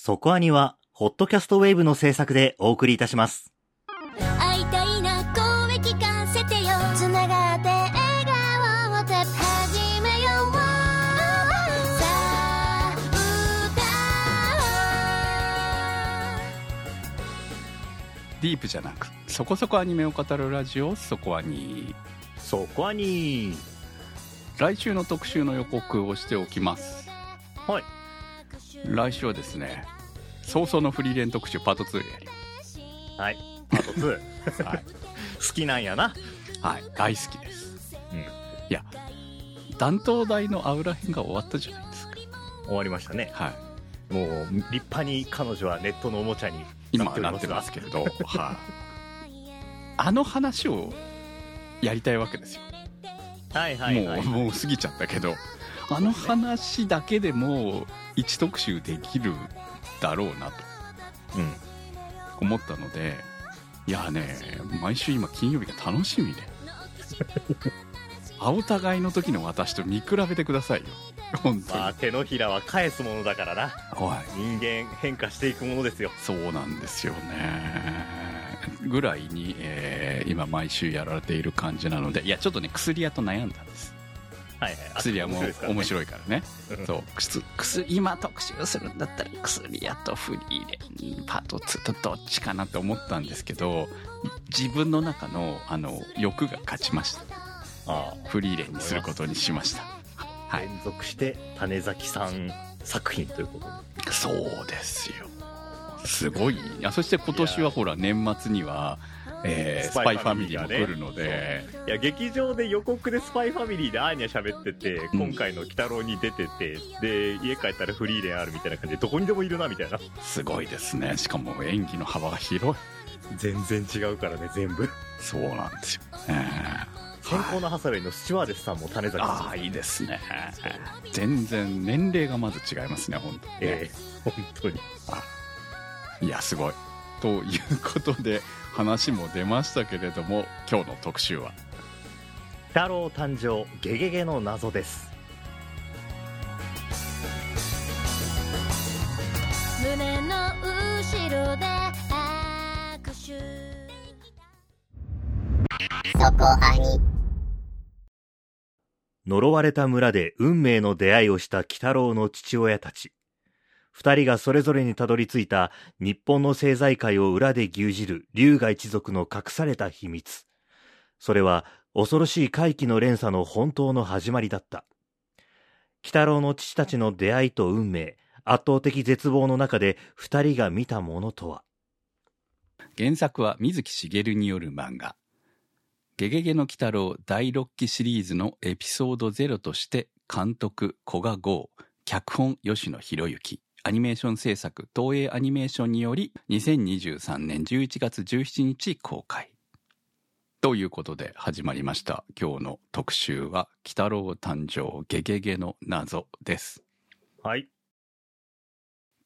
そこアニは、ホットキャストウェーブの制作でお送りいたします。会いたいな声聞かせてよ。つながって笑顔をて始めよう。さあディープじゃなくそこそこアニメを語るラジオそこアニそこアニ来週の特集の予告をしておきます。はい。来週はですね早々のフリーレン特集パート2やりはい。パート2。ま すはい、好きなんやな。はい、大好きですうん。いや弾頭台のアウラ編が終わったじゃないですか終わりましたね。はいもう、立派に彼女はネットのおもちゃに今なってますけれど、はい、あの話をやりたいわけですよはいはいはい。もうもう過ぎちゃったけどあの話だけでも一特集できるだろうなと。うん。思ったのでいやね毎週今金曜日が楽しみで。青互いの時の私と見比べてくださいよ。本当に、まあ、手のひらは返すものだからな。人間変化していくものですよ。そうなんですよね。ぐらいに、えー今毎週やられている感じなので。いやちょっとね薬屋と悩んだんですはいはい。薬屋も面い白いからね。そう。薬薬今特集するんだったら薬屋とフリーレンパート2とどっちかなと思ったんですけど自分の中のあの欲が勝ちました。あフリーレンにすることにしました。あ。はい。連続して種崎さん作品ということで。そうですよ。すごい。いやそして今年はほら年末には、えーススパイファミリーも来るので、いや、劇場で予告でスパイファミリーでアーニャ喋ってて、うん。今回の鬼太郎に出てて、で、家帰ったらフリーレンあるみたいな感じで、どこにでもいるな、みたいな。すごいですね。しかも演技の幅が広い。全然違うからね、全部。そうなんですよね。健康なハサウェイのスチュワーデスさんも種崎さん。ああいいですね。全然年齢がまず違いますね本当にね、ええ本当に。いやすごいということで話も出ましたけれども今日の特集は鬼太郎誕生、ゲゲゲの謎です。胸の後ろで握手呪われた村で運命の出会いをした鬼太郎の父親たち。二人がそれぞれにたどり着いた日本の政財界を裏で牛耳る龍河一族の隠された秘密。それは恐ろしい怪奇の連鎖の本当の始まりだった。鬼太郎の父たちの出会いと運命、圧倒的絶望の中で二人が見たものとは。原作は水木しげるによる漫画「ゲゲゲの鬼太郎」第6期シリーズのエピソード0として監督古賀剛脚本吉野博之アニメーション制作東映アニメーションにより2023年11月17日公開ということで始まりました今日の特集は「鬼太郎誕生ゲゲゲの謎」ですはい。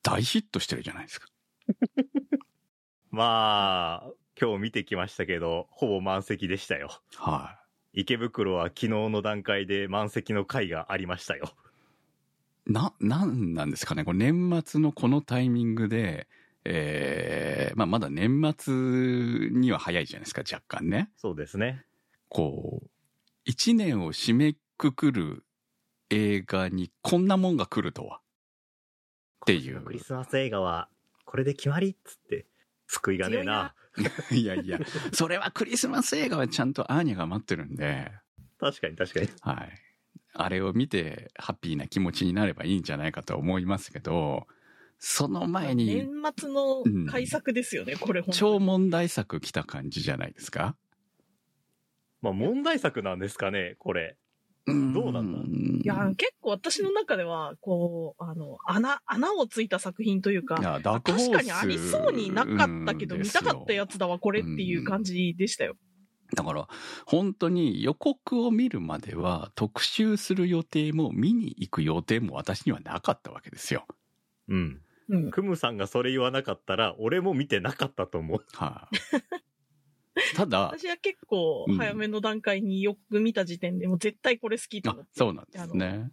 大ヒットしてるじゃないですか まあ、今日見てきましたけど、ほぼ満席でしたよ。はい池袋は昨日の段階で満席の回がありましたよ。な、なんなんですかね、これ年末のこのタイミングで、えーまあ、まだ年末には早いじゃないですか、若干ね。そうですね。こう、一年を締めくくる映画にこんなもんが来るとは。っていうクリスマス映画は、これで決まりっつって、救いがねえな。いやいや、それはクリスマス映画はちゃんとアーニャが待ってるんで、確かに確かに。はい。あれを見てハッピーな気持ちになればいいんじゃないかと思いますけど、その前に年末の改作ですよね、これ本当超に。問題作来た感じじゃないですか？まあ問題作なんですかね、これ。どうなんだ？いや、結構私の中では、こう、あの、穴、穴をついた作品というか、確かにありそうになかったけど、うん見たかったやつだわ、これっていう感じでしたよ。だから本当に予告を見るまでは特集する予定も見に行く予定も私にはなかったわけですよ。うん。うん。クムさんがそれ言わなかったら、俺も見てなかったと思う。はい、ただ私は結構うん早めの段階によく見た時点でもう絶対これ好きと思って。あそうなんですね。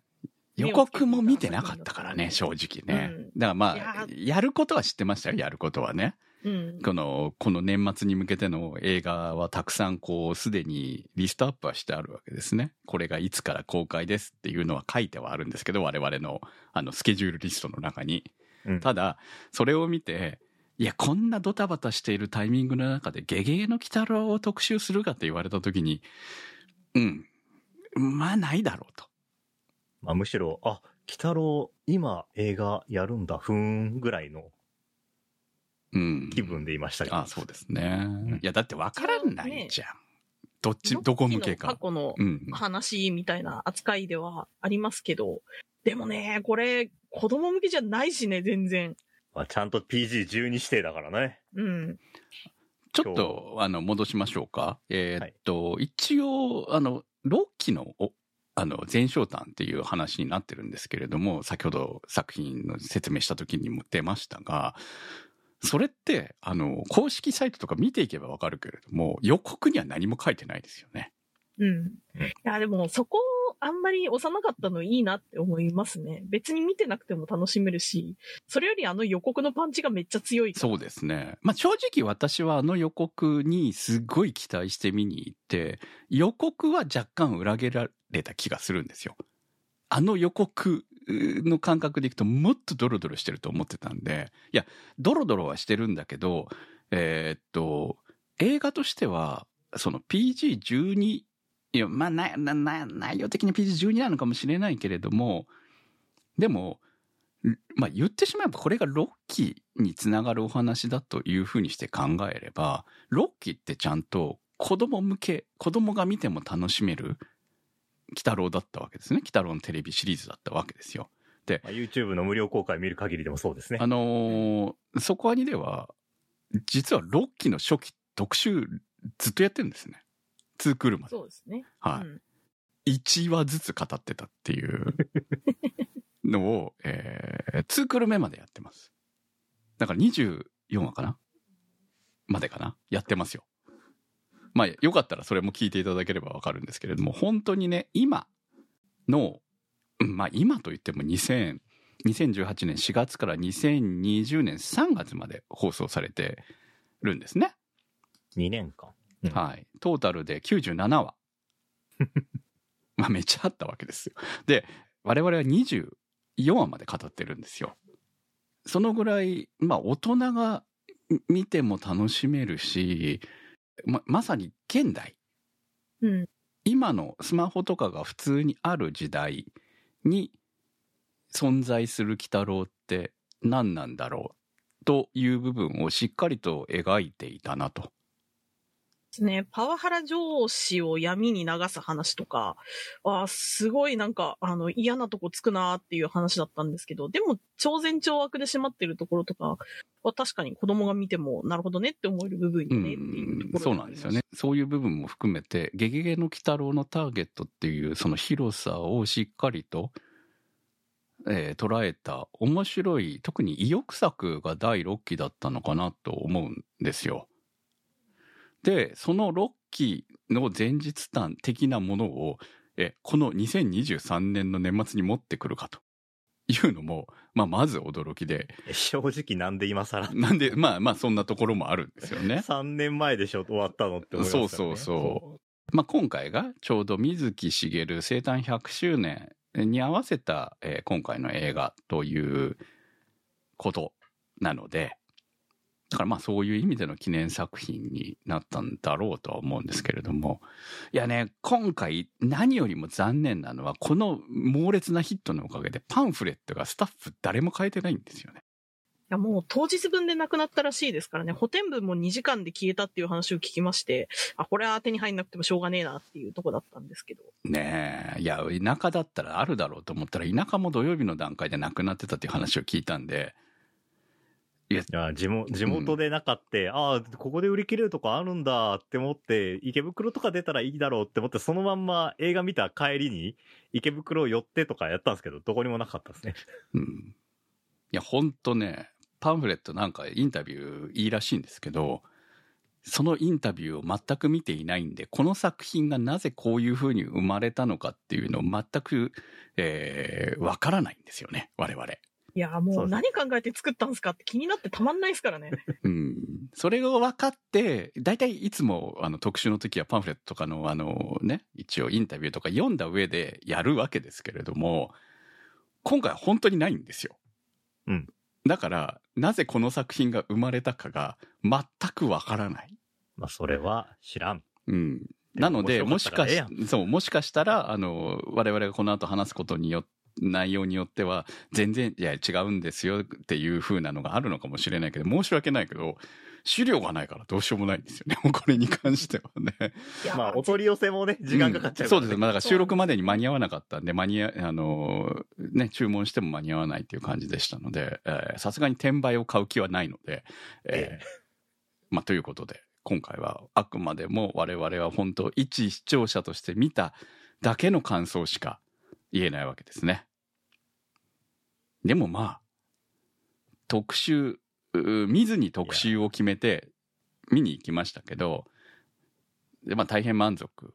予告も見てなかったからね、正直ね。うんだからまあやることは知ってましたよ、やることはね。うん。この、この年末に向けての映画はたくさんこう、すでにリストアップはしてあるわけですね。これがいつから公開ですっていうのは書いてはあるんですけど、我々のあの、スケジュールリストの中に。うんただ、それを見て、いや、こんなドタバタしているタイミングの中で、ゲゲゲの鬼太郎を特集するかって言われた時に、うん。まあ、ないだろうと。まあ、むしろ、あ、鬼太郎、今映画やるんだ、ふーん、ぐらいのうん。気分でいましたけど。あそうですね。んいや、だって分からないじゃん。どっち、どこ向けか過。去のうん。話みたいな扱いではありますけど、でもね、これ、子供向けじゃないしね、全然。まあ、ちゃんと PG12 指定だからね。うん。ちょっと、あの、戻しましょうか。えーっと、一応、あの、ロッキの、おあの、前哨譚っていう話になってるんですけれども、先ほど作品の説明した時にも出ましたが、それって、あの、公式サイトとか見ていけばわかるけれども、予告には何も書いてないですよね。うん。いや、でもそこあんまり押さなかったのいいなって思いますね。別に見てなくても楽しめるし、それよりあの予告のパンチがめっちゃ強い。そうですね。まあ、正直私はあの予告にすごい期待して見に行って、予告は若干裏切られた気がするんですよ。あの予告の感覚でいくともっとドロドロしてると思ってたんで、いや、ドロドロはしてるんだけど、えーっと、映画としては、その PG12、いや、まあ、な、な、内容的に PG12 なのかもしれないけれども、でも、まあ言ってしまえばこれがロッキーにつながるお話だというふうにして考えれば、ロッキーってちゃんと子供向け、子供が見ても楽しめる、鬼太郎だったわけですね。鬼太郎のテレビシリーズだったわけですよ。まあ、YouTube の無料公開見る限りでもそうですねあ。のーそこアニでは、実はロッキーの初期特集ずっとやってるんですね。2クールまで。そうですね。はい。うん1話ずつ語ってたっていうのを、えー、2クール目までやってます。だから24話かな？までかな？やってますよ。まあ、よかったらそれも聞いていただければわかるんですけれども、本当にね、今の、うんまあ今といっても2000、2018年4月から2020年3月まで放送されてるんですね。2年間。うんはい。トータルで97話。まあめっちゃあったわけですよ。で、我々は24話まで語ってるんですよ。そのぐらい、まあ大人が見ても楽しめるし、ま、まさに現代。うん。今のスマホとかが普通にある時代に存在する鬼太郎って何なんだろうという部分をしっかりと描いていたなと。ですね。パワハラ上司を闇に流す話とか、あーすごいなんか、あの、嫌なとこつくなーっていう話だったんですけど、でも、超前超悪で締まってるところとかは確かに子供が見ても、なるほどねって思える部分よねっていうところそうなんですよね。。そういう部分も含めて、ゲゲゲの鬼太郎のターゲットっていうその広さをしっかりと、えー捉えた面白い、特に意欲作が第6期だったのかなと思うんですよ。で、その6期の前日談的なものを、え、この2023年の年末に持ってくるかというのも、まあ、まず驚きで、正直なんで今更。なんで、まあまあ、そんなところもあるんですよね。3年前でしょ、終わったのって思いますよね。そうそうそう。まあ、今回がちょうど水木しげる生誕100周年に合わせた、えー今回の映画ということなので、だからまあそういう意味での記念作品になったんだろうとは思うんですけれども、いやね、今回何よりも残念なのは、この猛烈なヒットのおかげでパンフレットがスタッフ誰も変えてないんですよね。いや、もう当日分でなくなったらしいですからね、補填分も2時間で消えたっていう話を聞きまして、あ、これは手に入んなくてもしょうがねえなっていうとこだったんですけど。ねえ、いや、田舎だったらあるだろうと思ったら、田舎も土曜日の段階でなくなってたっていう話を聞いたんで、いや、いや地元地元でなかって、ああ、ここで売り切れるとこあるんだって思って、池袋とか出たらいいだろうって思って、そのまんま映画見た帰りに池袋寄ってとかやったんですけど、どこにもなかったですね。うん。いや、ほんとね、パンフレットなんかインタビューいいらしいんですけど、そのインタビューを全く見ていないんで、この作品がなぜこういう風に生まれたのかっていうのを全く、えーわからないんですよね、我々。いや、もう何考えて作ったんですかって気になってたまんないですからね。うん。それが分かって、大体いつもあの特集の時はパンフレットとかのあのね、一応インタビューとか読んだ上でやるわけですけれども、今回は本当にないんですよ。うん。だから、なぜこの作品が生まれたかが全く分からない。まあ、それは知らん。うん。なので、面もしかし、そう、もしかしたら、あの、我々がこの後話すことによって、内容によっては、全然、いや、違うんですよっていう風なのがあるのかもしれないけど、申し訳ないけど、資料がないからどうしようもないんですよね。これに関してはね。まあ、お取り寄せもね、時間かかっちゃうから、ねんそうです。まあ、だから収録までに間に合わなかったんで、間に合、あの、ね、注文しても間に合わないっていう感じでしたので、えーさすがに転売を買う気はないので、えー まあ、ということで、今回はあくまでも我々は本当、一視聴者として見ただけの感想しか言えないわけですね。でもまあ、特集、う見ずに特集を決めて見に行きましたけど、でまあ大変満足。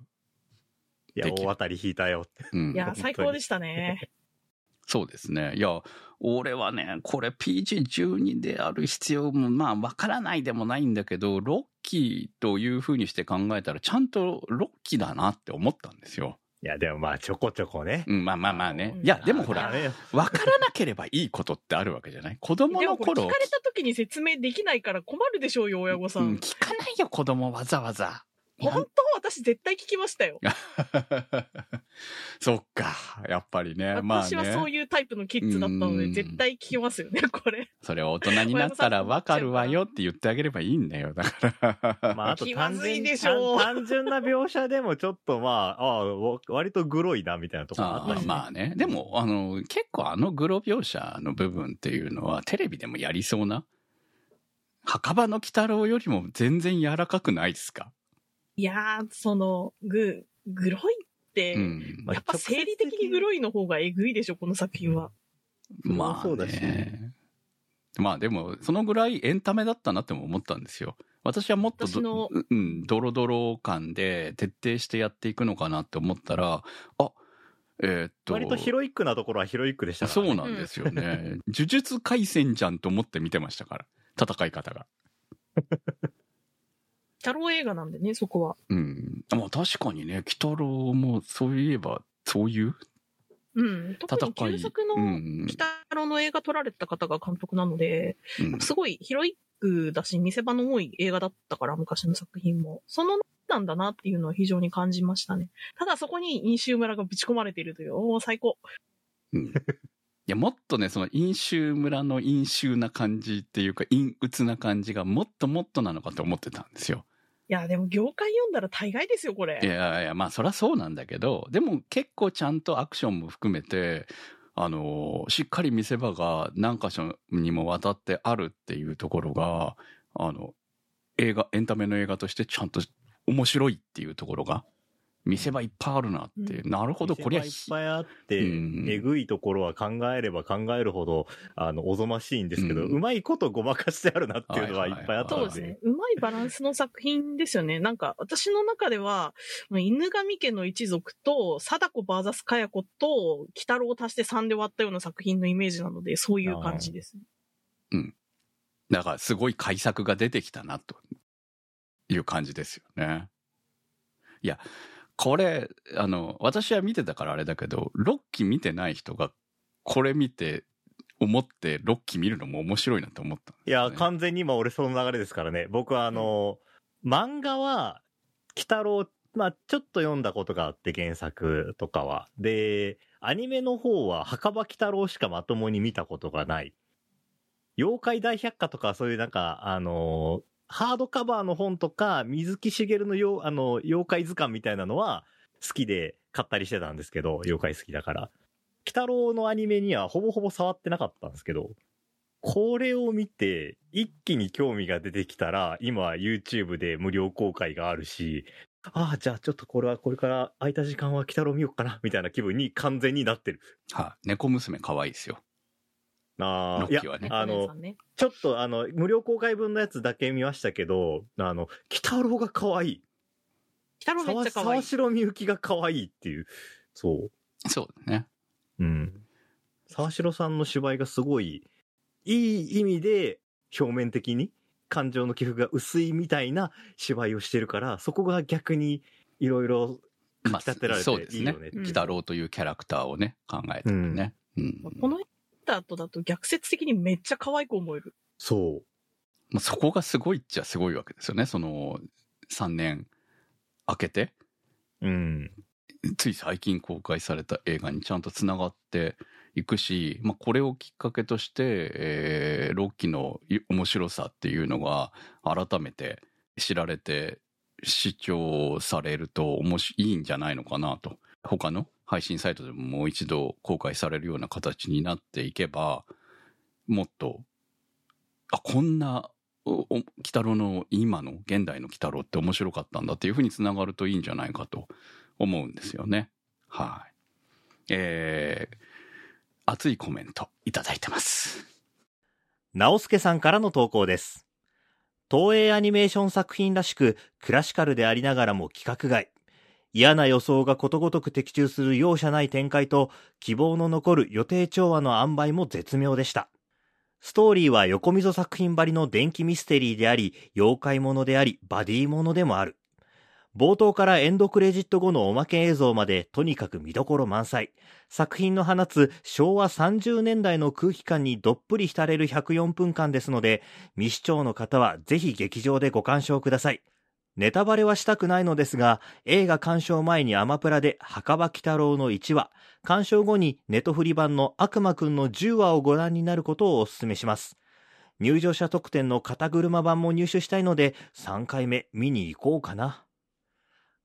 いや、大当たり引いたよって。うんいや、最高でしたね。そうですね。いや、俺はね、これ PG12 である必要も、まあ、わからないでもないんだけど、ロッキーという風にして考えたら、ちゃんとロッキーだなって思ったんですよ。いや、でもまあ、ちょこちょこね。うん、まあまあまあねう。んいや、でもほら、わからなければいいことってあるわけじゃない？子供のでもこれ聞頃か、れた時に説明できないから困るでしょうよ、親御さ。うんん、聞かないよ、子供わざわざ。本当私絶対聞きましたよ。そっか、やっぱりね。まあ私はそうね。いうタイプのキッズだったので、うん絶対聞きますよね、これ。それは大人になったらわかるわよって言ってあげればいいんだよ。だから。まあ、あと気ま単純ずいでしょう単単純な描写でもちょっとまあ、ああ、わ割とグロいな、みたいなところあったし、まあね。でも、あの、結構あのグロ描写の部分っていうのはテレビでもやりそうな？墓場の鬼太郎よりも全然柔らかくないですか？いやー、その、ぐ、グロいって、うん。まあやっぱ生理的にグロいの方がえぐいでしょ、この作品は。まあそうだしね。まあでも、そのぐらいエンタメだったなっても思ったんですよ。私はもっとうん、ドロドロ感で徹底してやっていくのかなって思ったら、あ、えーっと。割とヒロイックなところはヒロイックでしたから、ね。そうなんですよね。呪術廻戦じゃんと思って見てましたから。戦い方が。太郎映画なんでね、そこは。うん。まあ確かにね、鬼太郎もそういえば、そういう？うん。特に。旧作のうん鬼太郎の映画撮られた方が監督なので、うんすごいヒロイックだし、見せ場の多い映画だったから、昔の作品も。そのなんだなっていうのは非常に感じましたね。ただそこに飲酒村がぶち込まれているという、おー最高。うん。いや、もっとね、その飲酒村の飲酒な感じっていうか、陰鬱な感じがもっともっとなのかと思ってたんですよ。いや、でも業界読んだら大概ですよ、これ。いやいや、まあそりゃそうなんだけど、でも結構ちゃんとアクションも含めて、あの、しっかり見せ場が何箇所にもわたってあるっていうところが、あの、映画、エンタメの映画としてちゃんと面白いっていうところが、見せ場いっぱいあるなって、うなるほど、こりゃいっぱいあって、うんえぐいところは考えれば考えるほど、あの、おぞましいんですけど、ううんまいことごまかしてあるなっていうのはいっぱいあったので。そうですね。うまいバランスの作品ですよね。なんか、私の中では、犬神家の一族と、貞子バーザスカヤ子と、鬼太郎を足して3で割ったような作品のイメージなので、そういう感じです。だからすごい改作が出てきたなという感じですよね。いや、これ、あの、私は見てたからあれだけど、ロッキー見てない人がこれ見て思ってロッキー見るのも面白いなと思ったんですいや、完全に今俺その流れですからね。僕はあの、漫画は、鬼太郎、まあちょっと読んだことがあって原作とかは。で、アニメの方は墓場鬼太郎しかまともに見たことがない。妖怪大百科とかそういうなんか、あのハードカバーの本とか、水木しげるのよあの妖怪図鑑みたいなのは好きで買ったりしてたんですけど、妖怪好きだから。鬼太郎のアニメにはほぼほぼ触ってなかったんですけど、これを見て、一気に興味が出てきたら、今 YouTube で無料公開があるし、ああ、じゃあちょっとこれはこれから空いた時間は鬼太郎見ようかな、みたいな気分に完全になってる。はい、猫娘可愛いですよ。あはね、あのねちょっとあの、無料公開分のやつだけ見ましたけど、あの、北郎が可愛い。北郎めっちゃ可愛い沢。城みゆきが可愛いっていう。そう。そうだね。うん。沢城さんの芝居がすごい、いい意味で表面的に感情の起伏が薄いみたいな芝居をしてるから、そこが逆にいろいろまあ、立てられていいよね。うん鬼太郎というキャラクターをね、考えてるね。うん。この人後だと逆説的にめっちゃ可愛く思える。そまあ、そこがすごいっちゃすごいわけですよね。その、3年明けて、う。うん。つい最近公開された映画にちゃんとつながっていくし、まあ、これをきっかけとして、えー、ロッキーの面白さっていうのが改めて知られて視聴されると面白いいんじゃないのかなと。他の配信サイトでももう一度公開されるような形になっていけば、もっと、あ、こんな、鬼太郎の今の現代の鬼太郎って面白かったんだっていうふうにつながるといいんじゃないかと思うんですよね。はい。えー、熱いコメントいただいてます。直輔さんからの投稿です。東映アニメーション作品らしく、クラシカルでありながらも規格外。嫌な予想がことごとく的中する容赦ない展開と、希望の残る予定調和の塩梅も絶妙でした。ストーリーは横溝作品ばりの電気ミステリーであり、妖怪ものであり、バディものでもある。冒頭からエンドクレジット後のおまけ映像までとにかく見どころ満載。作品の放つ昭和30年代の空気感にどっぷり浸れる104分間ですので、未視聴の方はぜひ劇場でご鑑賞ください。ネタバレはしたくないのですが、映画鑑賞前にアマプラで墓場鬼太郎の1話、鑑賞後にネトフリ版の悪魔くんの10話をご覧になることをお勧めします。入場者特典の肩車版も入手したいので、3回目見に行こうかな。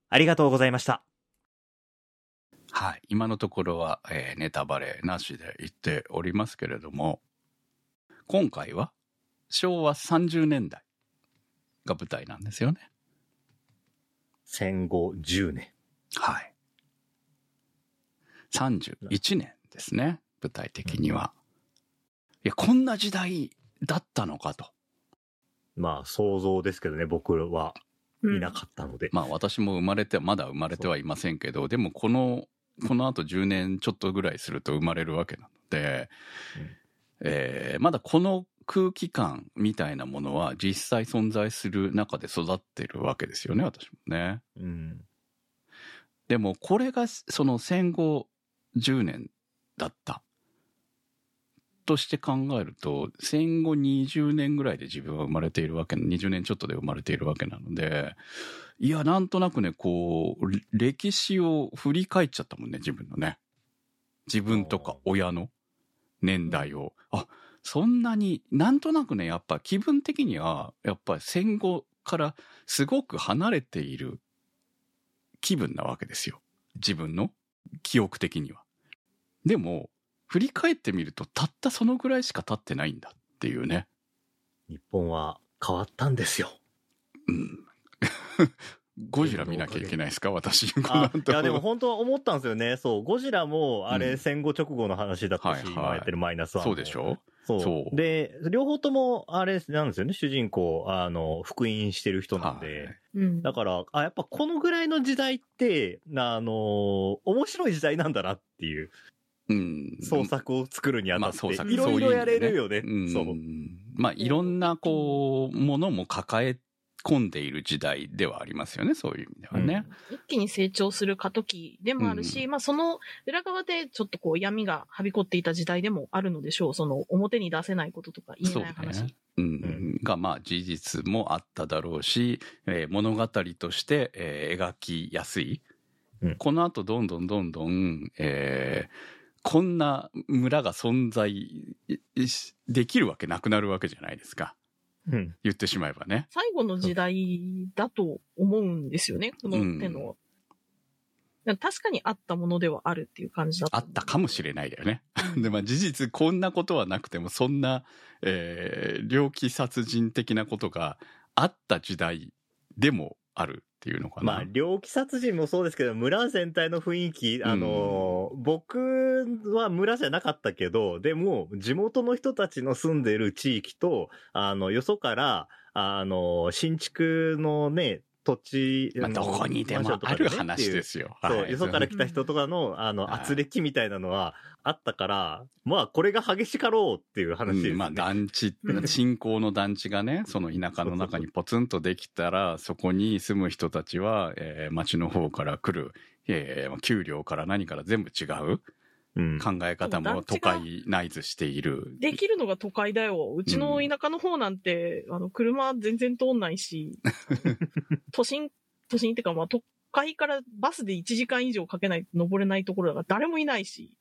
ありがとうございました。はい。今のところは、えーネタバレなしで言っておりますけれども、今回は昭和30年代が舞台なんですよね。戦後10年。はい。31年ですね。舞台的には。いや、こんな時代だったのかと。まあ想像ですけどね、僕はうんいなかったので。まあ私も生まれて、まだ生まれてはいませんけど、でもこの、この後10年ちょっとぐらいすると生まれるわけなので、うんえーまだこの空気感みたいなものは実際存在する中で育ってるわけですよね、私もね。うん。でもこれがその戦後10年だったとして考えると戦後20年ぐらいで自分は生まれているわけ20年ちょっとで生まれているわけなのでいやなんとなくねこうれ歴史を振り返っちゃったもんね自分のね自分とか親の年代をあそんなになんとなくねやっぱ気分的にはやっぱり戦後からすごく離れている気分なわけですよ。自分の記憶的には。でも、振り返ってみると、たったそのぐらいしか経ってないんだっていうね。日本は変わったんですよ。うん。ゴジラ見なきゃいけないですか？私。いやでも本当は思ったんですよね。そう、ゴジラもあれうん戦後直後の話だったし、はいはい今やってるマイナスワンもそうでしょ？そう。そう。で、両方ともあれなんですよね、主人公、あの、復員してる人なんで。はい。うん。だから、あ、やっぱこのぐらいの時代って、あの、面白い時代なんだなっていう、うん。創作を作るにあたって、まいろいろやれるよね。そういう。まあいろんなこう、ものも抱え込んでいる時代ではありますよね、そういう意味ではね。一気に成長する過渡期でもあるし、まあその裏側でちょっとこう闇がはびこっていた時代でもあるのでしょう。その表に出せないこととか言えない話。ね。うん、がまあ事実もあっただろうし、えー物語として、えー描きやすい、うんこの後どんどんどんどん、えーこんな村が存在しできるわけなくなるわけじゃないですかうん。言ってしまえばね。最後の時代だと思うんですよね。この手の。確かにあったものではあるっていう感じだった。あったかもしれないだよね。で、まあ事実こんなことはなくても、そんな、えー猟奇殺人的なことがあった時代でもあるっていうのかな。まあ、猟奇殺人もそうですけど、村全体の雰囲気、あの、僕は村じゃなかったけど、でも、地元の人たちの住んでる地域と、あの、よそから、あの、新築のね、土地、まあ、どこにでもある話ですすよ。そう、はい。よそから来た人とかの、あの、はい。圧力みたいなのはあったから、まあ、これが激しかろうっていう話ですね。うんまあ団地うん、信仰の団地がね、その田舎の中にポツンとできたら、そこに住む人たちは、えー町の方から来る、えー給料から何から全部違ううん。考え方も都会ナイズしている。できるのが都会だよ。うちの田舎の方なんて、あの、車全然通んないし、都心、都心ってか、まあ、都会からバスで1時間以上かけないと登れないところだから誰もいないし、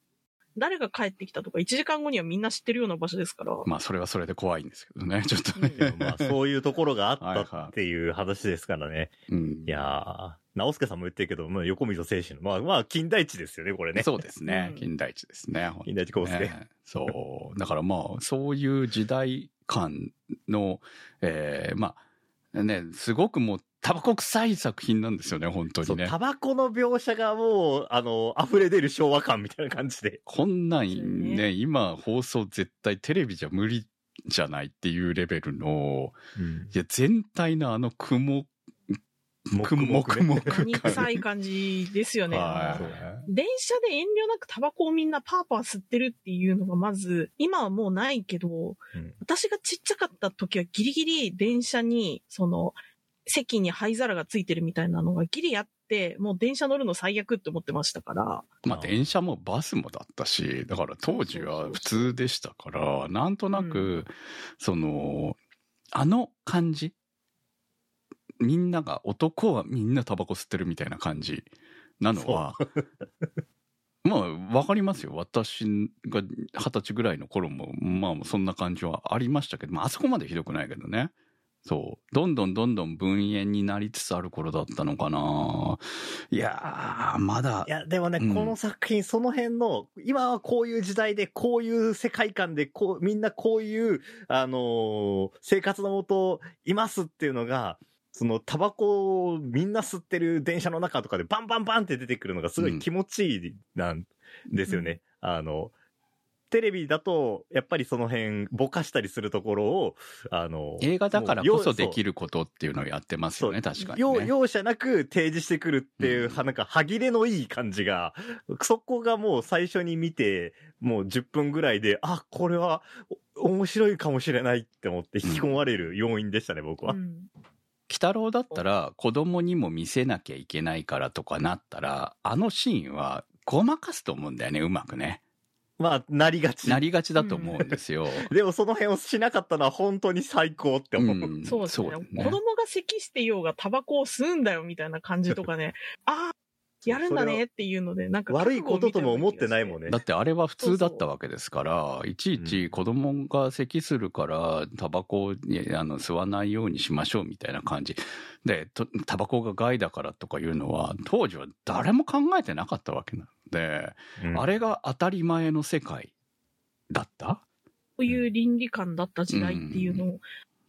誰が帰ってきたとか1時間後にはみんな知ってるような場所ですから。まあ、それはそれで怖いんですけどね、ちょっとね。でもまあ、そういうところがあっはいはいたっていう話ですからね。うんいやー、直輔さんも言ってるけど、まあ、横溝選手の、まあ、まあ、金田一ですよね、これね。そうですねう。ん金田一ですね。金田一康介。ねそう。だからまあ、そういう時代感の、えーまあ、ね、すごくもう、タバコ臭い作品なんですよね、本当にねタ。バコの描写がもう、あの、溢れ出る昭和感みたいな感じで。こんなんね、ね今放送絶対テレビじゃ無理じゃないっていうレベルの、いや、全体のあの雲、雲、黙々ね黙何臭い感じですよね。は電車で遠慮なくタバコをみんなパーパー吸ってるっていうのがまず、今はもうないけど、うん私がちっちゃかった時はギリギリ電車に、その、席に灰皿がついてるみたいなのがギリあって、もう電車乗るの最悪って思ってましたから。い。まあ、電車もバスもだったし、だから当時は普通でしたから、なんとなうく、その、あの感じみんなが、男はみんなタバコ吸ってるみたいな感じなのは、まあ、わかりますよ。私が二十歳ぐらいの頃も、まあ、そんな感じはありましたけど、まあ、あそこまでひどくないけどね。そう。どんどんどんどん分煙になりつつある頃だったのかな。いやー、まだい、や、でもね、うんこの作品、その辺の、今はこういう時代で、こういう世界観で、こう、みんなこういう、あのー生活のもと、いますっていうのが、その、タバコをみんな吸ってる電車の中とかで、バンバンバンって出てくるのが、すごい気持ちいいなんですよね。あの、テレビだと、やっぱりその辺、ぼかしたりするところを、あの、映画だからこそできるることっていうのをやってますよね、確かに、容ね。容赦なく提示してくるっていう、うんはなんか歯切れのいい感じが、そこがもう最初に見て、もう10分ぐらいで、あ、これはお面白いかもしれないって思って引き込まれる要因でしたね、僕は。うん。鬼太郎だったら子供にも見せなきゃいけないからとかなったら、あのシーンはごまかすと思うんだよね、うまくね。まあ、なりがち。なりがちだと思うんですよ。でもその辺をしなかったのは本当に最高って思う。うんそうですね。だ子供が咳してようがタバコを吸うんだよみたいな感じとかね、ああ、やるんだねっていうので、なんか悪いこととも思ってないもんね。ねだ。ってあれは普通だったわけですから、いちいち子供が咳するから、タバコをあの吸わないようにしましょうみたいな感じ。で、とタバコが害だからとかいうのは、当時は誰も考えてなかったわけなので、うんあれが当たり前の世界だった？そういう倫理観だった時代っていうのを、本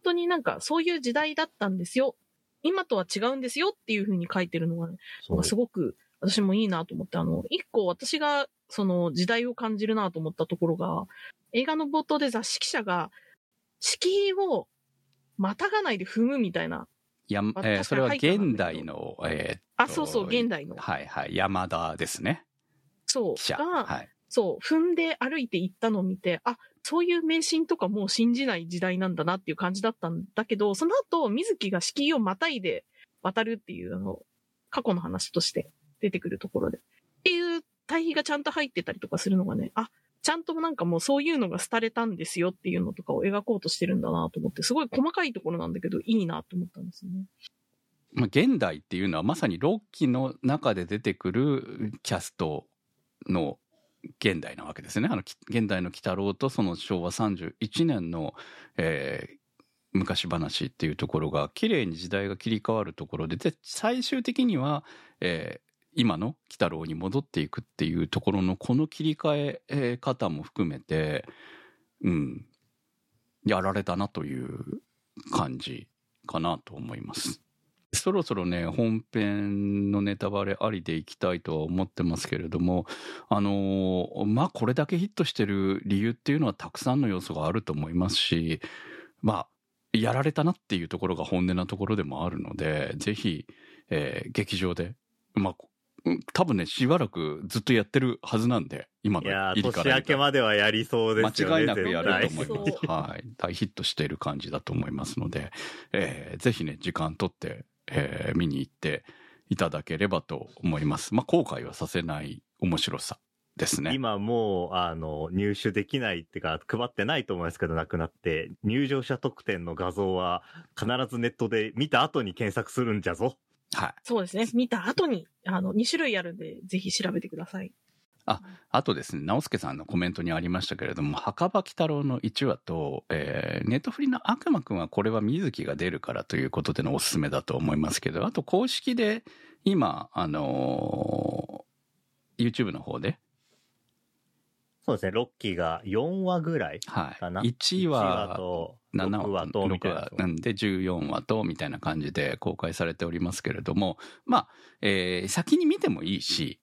当になんかそういう時代だったんですよ。今とは違うんですよっていうふうに書いてるのがね、すごく私もいいなと思って、あの、一個私がその時代を感じるなと思ったところが、映画の冒頭で雑誌記者が、敷居をまたがないで踏むみたいな。やまあえーそれは現代の、えーっあ、とそうそう、現代の。はいはい、山田ですね。そう。記者。が、はい。そう、踏んで歩いて行ったのを見て、あ、そういう迷信とかもう信じない時代なんだなっていう感じだったんだけど、その後、水木が敷居をまたいで渡るっていう、あの、過去の話として出てくるところで。っていう対比がちゃんと入ってたりとかするのがね、あ、ちゃんとなんかもうそういうのが廃れたんですよっていうのとかを描こうとしてるんだなと思って、すごい細かいところなんだけど、いいなと思ったんですよね。まあ、現代っていうのはまさに6期の中で出てくるキャストの現代なわけですね。あの、現代の鬼太郎とその昭和31年の、えー昔話っていうところが綺麗に時代が切り替わるところで、で、最終的には、えー今の鬼太郎に戻っていくっていうところのこの切り替え方も含めて、うん、やられたなという感じかなと思います。そろそろね、本編のネタバレありでいきたいとは思ってますけれども、あのーまあ、これだけヒットしてる理由っていうのはたくさんの要素があると思いますし、まあ、やられたなっていうところが本音なところでもあるので、ぜひ、えー劇場で、まあ、多分ね、しばらくずっとやってるはずなんで、今の入りから年明けまではやりそうですよね。間違いなくやると思い絶ます。対はい。大ヒットしている感じだと思いますので、えーぜひね、時間取って、えー見に行っていただければと思います。まあ、後悔はさせない面白さですね。今もう、あの、入手できないってか、配ってないと思いますけど、なくなって、入場者特典の画像は必ずネットで見た後に検索するんじゃぞ。はい。そうですね。見た後に、あの、2種類あるんで、ぜひ調べてください。あとですね、直輔さんのコメントにありましたけれども、墓場鬼太郎の1話と、えーネットフリの悪魔くんはこれは水木が出るからということでのおすすめだと思いますけど、あと公式で今、あのー YouTube の方で、そうですね、ロッキーが4話ぐらいはい。かな。1話と7 6話と、み6たいな話。なんで14話とみたいな感じで公開されておりますけれどもまあ、えー先に見てもいいし、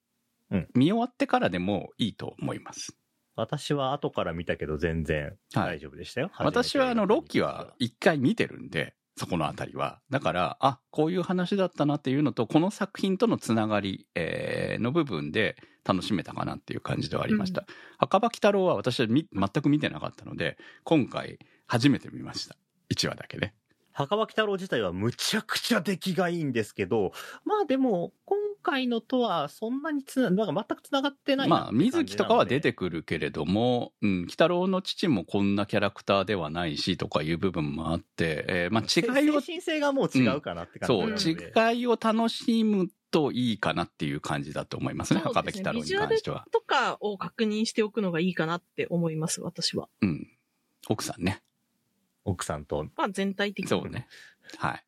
うん。見終わってからでもいいと思います。私は後から見たけど全然はい。大丈夫でしたよ。私はあのロッキーは一回見てるんでそこのあたりは。だからあこういう話だったなっていうのとこの作品とのつながり、えーの部分で楽しめたかなっていう感じではありました、墓場鬼太郎は私はみ全く見てなかったので今回初めて見ました1話だけね墓場鬼太郎自体はむちゃくちゃ出来がいいんですけど、まあでも、今回のとはそんなにつな、なんか全く繋がってないなまあ、水木とかは出てくるけれども、うん、鬼太郎の父もこんなキャラクターではないしとかいう部分もあって、えーまあ、違いを、精神性がもう違うかなって感じそう、なので、違いを楽しむといいかなっていう感じだと思いますね、すね部鬼太郎に関しては。とかを確認しておくのがいいかなって思います、私は。うん。奥さんね。奥さんと。まあ、全体的に。そうね。はい。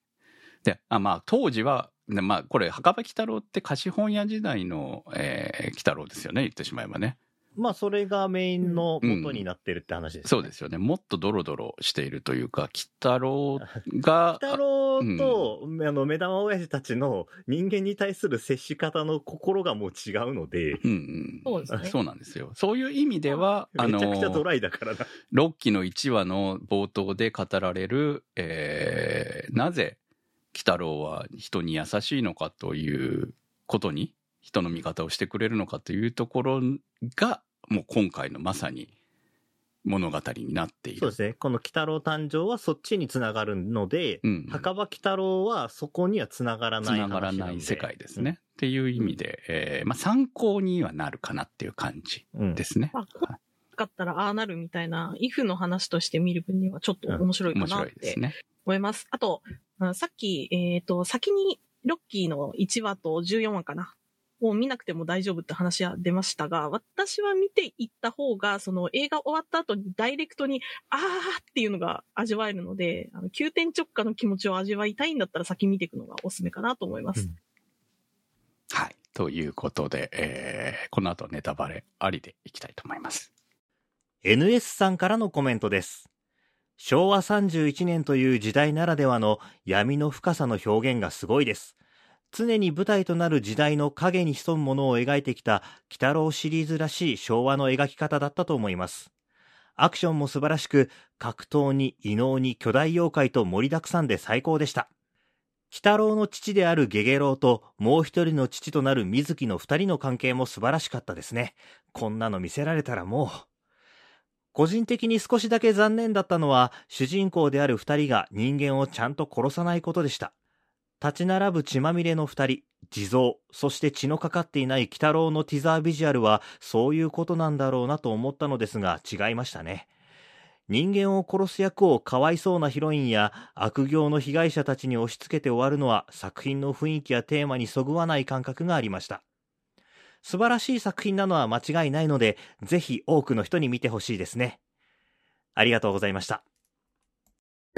で、あまあ、当時は、ねまあ、これ、墓場鬼太郎って貸本屋時代の、えー、鬼太郎ですよね、言ってしまえばね。まあそれがメインの元になってるって話です、そうですよね。もっとドロドロしているというか、鬼太郎が、鬼太郎と、あの、目玉親父たちの人間に対する接し方の心がもう違うので、うんうん。そうですねそうなんですよ。そういう意味では、あ のめちゃくちゃドライだからな。6期の1話の冒頭で語られる、えーなぜ、鬼太郎は人に優しいのかということに、人の味方をしてくれるのかというところが、もう今回のまさに物語になっている。そうですね。この鬼太郎誕生はそっちにつながるので、うん墓場鬼太郎はそこにはつながらつないながらない世界ですね。。っていう意味で、えーまあ、参考にはなるかなっていう感じうん。ですね。まあ、こうかったらああなるみたいな、イフの話として見る分にはちょっと面白いか面なって白いですね。思います。あと、うんさっき、えっ、と、先にロッキーの1話と14話かな。を見なくても大丈夫って話は出ましたが、私は見ていった方が、その映画終わった後にダイレクトに、あーっていうのが味わえるので、あの急転直下の気持ちを味わいたいんだったら先見ていくのがおすすめかなと思います。うんはい。ということで、えーこの後ネタバレありでいきたいと思います。NS さんからのコメントです。昭和31年という時代ならではの闇の深さの表現がすごいです。常に舞台となる時代の影に潜むものを描いてきた鬼太郎シリーズらしい昭和の描き方だったと思います。アクションも素晴らしく、格闘に異能に巨大妖怪と盛りだくさんで最高でした。鬼太郎の父であるゲゲロウともう一人の父となる水木の二人の関係も素晴らしかったですね。こんなの見せられたらもう。個人的に少しだけ残念だったのは、主人公である二人が人間をちゃんと殺さないことでした。立ち並ぶ血まみれの二人、地蔵、そして血のかかっていない鬼太郎のティザービジュアルは、そういうことなんだろうなと思ったのですが、違いましたね。人間を殺す役をかわいそうなヒロインや悪行の被害者たちに押し付けて終わるのは作品の雰囲気やテーマにそぐわない感覚がありました。素晴らしい作品なのは間違いないので、ぜひ多くの人に見てほしいですね。ありがとうございました。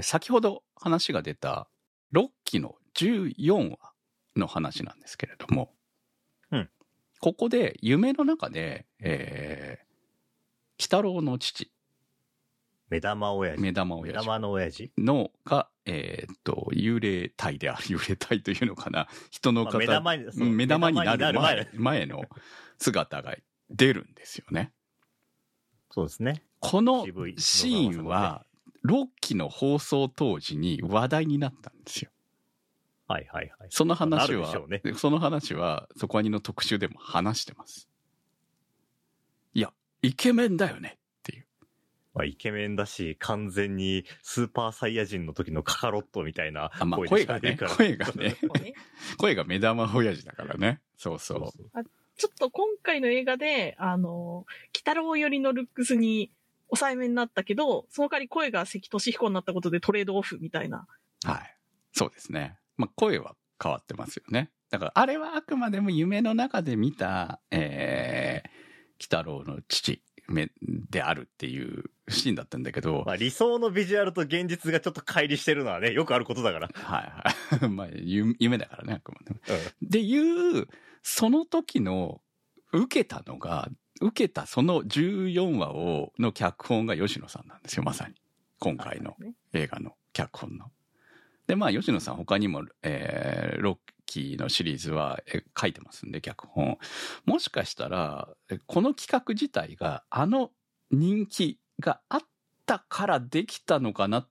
先ほど話が出た6期の14話の話なんですけれども、うんここで夢の中で、えー、鬼太郎の父目玉親父。目玉親父目玉の親父？のが、えーっと、幽霊体である、幽霊体というのかな、人のまあ方、目玉に、目玉になる前前の姿が出るんですよね。そうですね。このシーンは、6期の放送当時に話題になったんですよ。はいはいはい。その話なるでは、しょうねその話は、そこアニの特集でも話してます。いや、イケメンだよねっていう。まあ、イケメンだし、完全にスーパーサイヤ人の時のカカロットみたいなあまあ声でしか声がね。声がね 声が目玉親父だからね。そうそう。ちょっと今回の映画で、あの、北郎寄りのルックスに抑えめになったけど、その代わり声が関俊彦になったことでトレードオフみたいな。はい。そうですね。まあ、声は変わってますよね。だから、あれはあくまでも夢の中で見た、えー、鬼太郎の父めであるっていうシーンだったんだけど、まあ、理想のビジュアルと現実がちょっと乖離してるのはね、よくあることだから。はいはい。まあ、ゆ夢だからね、あくまでも。うんでいう、その時の、受けたのが、受けたその14話を、の脚本が吉野さんなんですよ、まさに。今回のね映画の脚本の。で、まあ、吉野さん他にも、えー、ロッキーのシリーズはえ書いてますんで、脚本。もしかしたら、えこの企画自体が、あの人気があったからできたのかなっ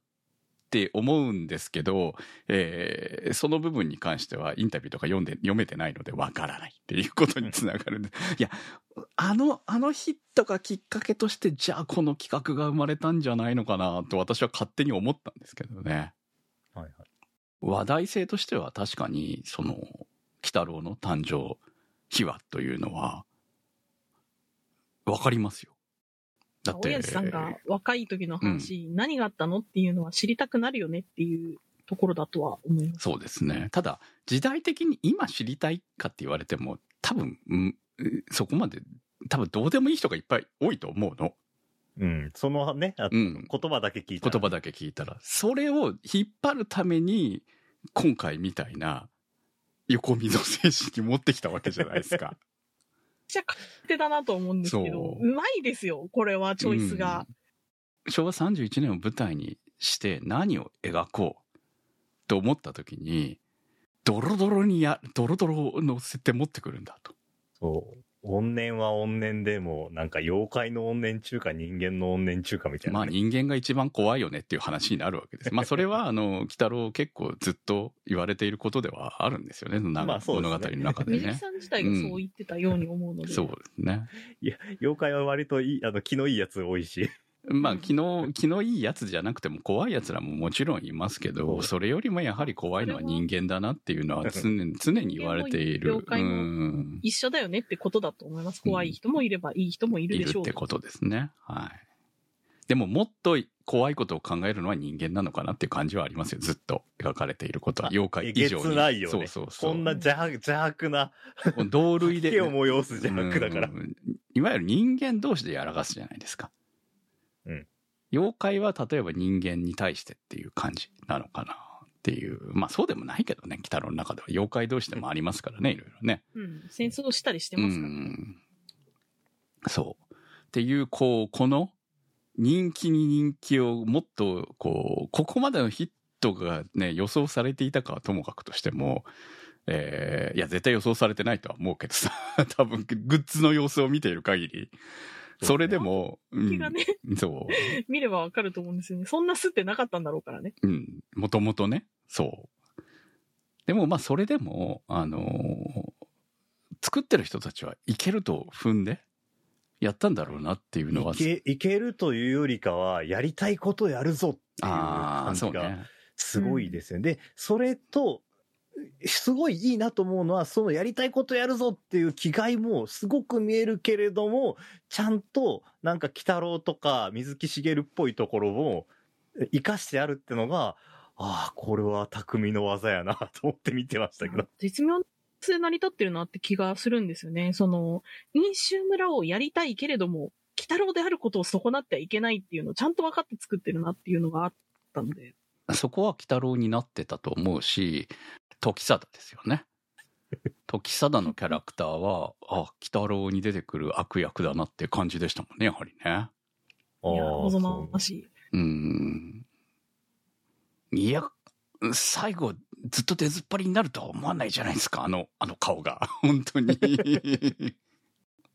て思うんですけど、えーその部分に関してはインタビューとか読んで、読めてないのでわからないっていうことにつながるんで。いや、あの、あのヒットがきっかけとして、じゃあこの企画が生まれたんじゃないのかなと私は勝手に思ったんですけどね。はいはい。話題性としては確かに、その、鬼太郎の誕生秘話というのは、わかりますよ。だって、親父さんが若い時の話、何があったのっていうのは知りたくなるよねっていうところだとは思います。そうですね。ただ、時代的に今知りたいかって言われても、多分、うんそこまで、多分どうでもいい人がいっぱい多いと思うの。うん。そのね、あうん言葉だけ聞いたら。言葉だけ聞いたら。それを引っ張るために、今回みたいな、横溝精神に持ってきたわけじゃないですか。ちゃ勝手だなと思うんですけど、そううまいですよ、これは、チョイスが。昭和31年を舞台にして何を描こうと思った時に、ドロドロにや、ドロドロを乗せて持ってくるんだと。そう。怨念は怨念でも、なんか妖怪の怨念中か人間の怨念中かみたいなね、まあ人間が一番怖いよねっていう話になるわけです。まあそれはあの、鬼太郎結構ずっと言われていることではあるんですよね。長 まあそうね物語の中でね。水木さん自体がそう言ってたように思うので。そうですね。いや、妖怪は割といい、あの、気のいいやつ多いし。まあ気の、気のいいやつじゃなくても怖いやつらももちろんいますけど、それよりもやはり怖いのは人間だなっていうのは常に、常に言われている。妖怪もうん一緒だよねってことだと思います。怖い人もいればいい人もいるいでしょう。るってことですね。はい。でももっと怖いことを考えるのは人間なのかなっていう感じはありますよ。ずっと描かれていることは。妖怪以上に。つないよね。そうそうそう。こんな邪悪邪悪な、同類で。手を催す邪悪だからう。んいわゆる人間同士でやらかすじゃないですか。うん妖怪は例えば人間に対してっていう感じなのかなっていう。まあそうでもないけどね、鬼太郎の中では妖怪同士でもありますからね、いろいろね。うん。戦争したりしてうますから。ん。そう。っていう、こう、この人気に人気をもっと、こう、ここまでのヒットがね、予想されていたかはともかくとしても、えー、いや、絶対予想されてないとは思うけどさ、多分、グッズの様子を見ている限り、それでも、うん気がね、そ見ればわかると思うんですよね。そんなすってなかったんだろうからね。う、うん、もともとね、そう。でも、まあ、それでも、あのー作ってる人たちはいけると踏んで、やったんだろうなっていうのは、いけ、いけるというよりかは、やりたいことやるぞっていうああ、感じがそうね。すごいですよね。で、それと、すごいいいなと思うのは、そのやりたいことやるぞっていう気概もすごく見えるけれども、ちゃんとなんか鬼太郎とか水木しげるっぽいところを生かしてあるってのが、ああ、これは匠の技やなと思って見てましたけど。絶妙で成り立ってるなって気がするんですよね。その、飲酒村をやりたいけれども、鬼太郎であることを損なってはいけないっていうのをちゃんと分かって作ってるなっていうのがあったので。そこは鬼太郎になってたと思うし、時貞ですよね。時貞のキャラクターは、あ、鬼太郎に出てくる悪役だなって感じでしたもんね、やはりね。いや、ああ望ましい。うーん。いや、最後、ずっと出ずっぱりになるとは思わないじゃないですか、あの、あの顔が。本当に。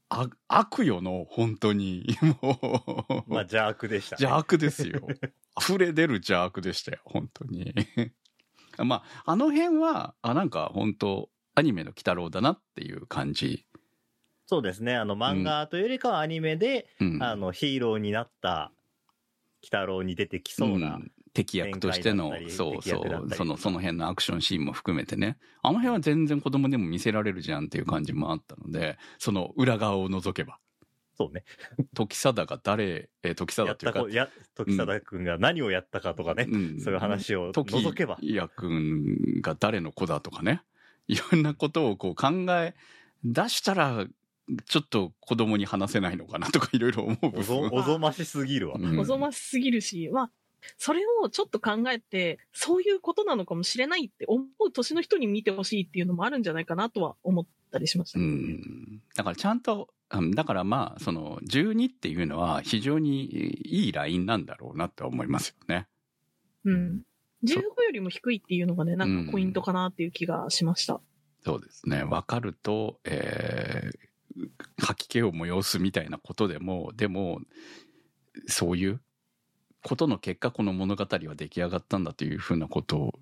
あ悪よの、本当に。もう。まあ邪悪でした、ね。邪悪ですよ。溢れ出る邪悪でしたよ、本当に。まあ、あの辺は、あ、なんか本当アニメの鬼太郎だなっていう感じ。そうですね。あの漫画というよりかはアニメで、うん。あのヒーローになった鬼太郎に出てきそうな。ん敵役としてのそうそうそのその辺のアクションシーンも含めてねあの辺は全然子供でも見せられるじゃんっていう感じもあったのでその裏側を除けばそうね。時貞が誰えー時貞というかや時貞くんが何をやったかとかね。うんそういう話を時除けば。矢くんが誰の子だとかね いろんなことをこう考え出したらちょっと子供に話せないのかなとかいろいろ思う部おぞ分おぞましすぎるわ。うんおぞましすぎるし、まあ、それをちょっと考えて、そういうことなのかもしれないって思う年の人に見てほしいっていうのもあるんじゃないかなとは思ったりしました。うんだからちゃんと、うんだからまあ、その12っていうのは非常にいいラインなんだろうなって思いますよね。うん。15よりも低いっていうのがね、なんかポイントかなっていう気がしました。そうですね。分かると、えー、吐き気を催すみたいなことでも、でも、そういうことの結果、この物語は出来上がったんだというふうなことを、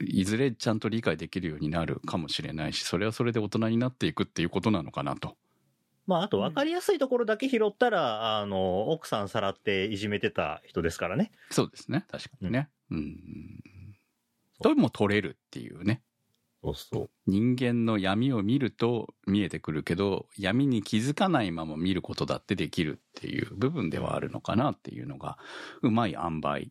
いずれちゃんと理解できるようになるかもしれないし、それはそれで大人になっていくっていうことなのかなと。まあ、あと分かりやすいところだけ拾ったら、あの、奥さん。さらっていじめてた人ですからね。そうですね。確かにね。うん。とも取れるっていうね。そうそう。人間の闇を見ると見えてくるけど闇に気づかないまま見ることだってできるっていう部分ではあるのかなっていうのがうまい塩梅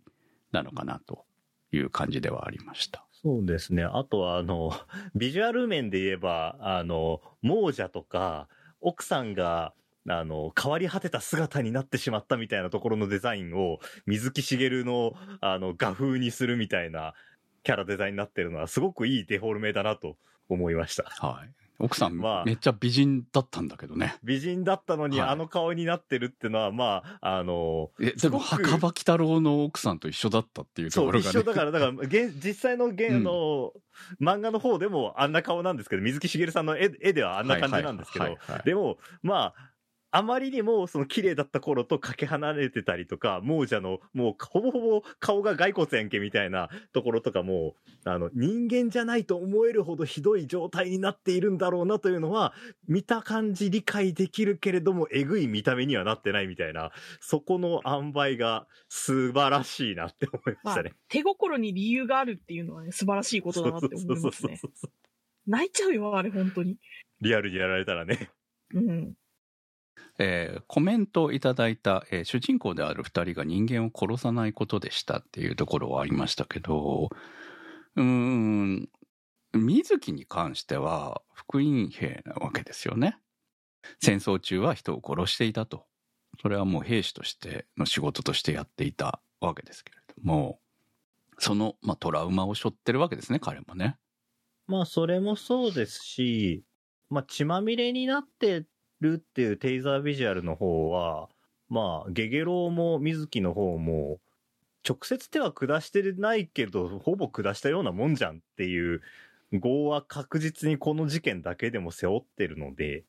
なのかなという感じではありました。そうですね。あとは、あの、ビジュアル面で言えば、あの、亡者とか、奥さんが、あの、変わり果てた姿になってしまったみたいなところのデザインを、水木しげるの、あの、画風にするみたいなキャラデザインになってるのは、すごくいいデフォルメだなと思いました。はい。奥さん、まあめっちゃ美人だったんだけどね。美人だったのに、はいあの顔になってるってのは、まあ、あの、え、でも墓場鬼太郎の奥さんと一緒だったっていうとそう、ころがね。一緒だから、だから、現実際の現、うんの、漫画の方でもあんな顔なんですけど、水木しげるさんの絵絵ではあんな感じなんですけどはいはいはいはい、でも、まあ、あまりにもその綺麗だった頃とかけ離れてたりとか、亡者のもうほぼほぼ顔が骸骨やんけみたいなところとかも、あの、人間じゃないと思えるほどひどい状態になっているんだろうなというのは、見た感じ理解できるけれども、えぐい見た目にはなってないみたいな、そこの塩梅が素晴らしいなって思いままあしたね。、手心に理由があるっていうのはね、素晴らしいことだなって思いますね。泣いちゃうよ、あれ、本当に。リアルにやられたらね。うん。えーコメントをいただいた、えー主人公である二人が人間を殺さないことでしたっていうところはありましたけど、うーん、水木に関しては福音兵なわけですよね。戦争中は人を殺していたと。それはもう兵士としての仕事としてやっていたわけですけれども、その、まあ、トラウマを背負ってるわけですね、彼もね。まあ、それもそうですし、まあ、血まみれになってるっていうテイザービジュアルの方は、まあ、ゲゲロウも水木の方も、直接手は下してないけど、ほぼ下したようなもんじゃんっていう、業は確実にこの事件だけでも背負ってるので、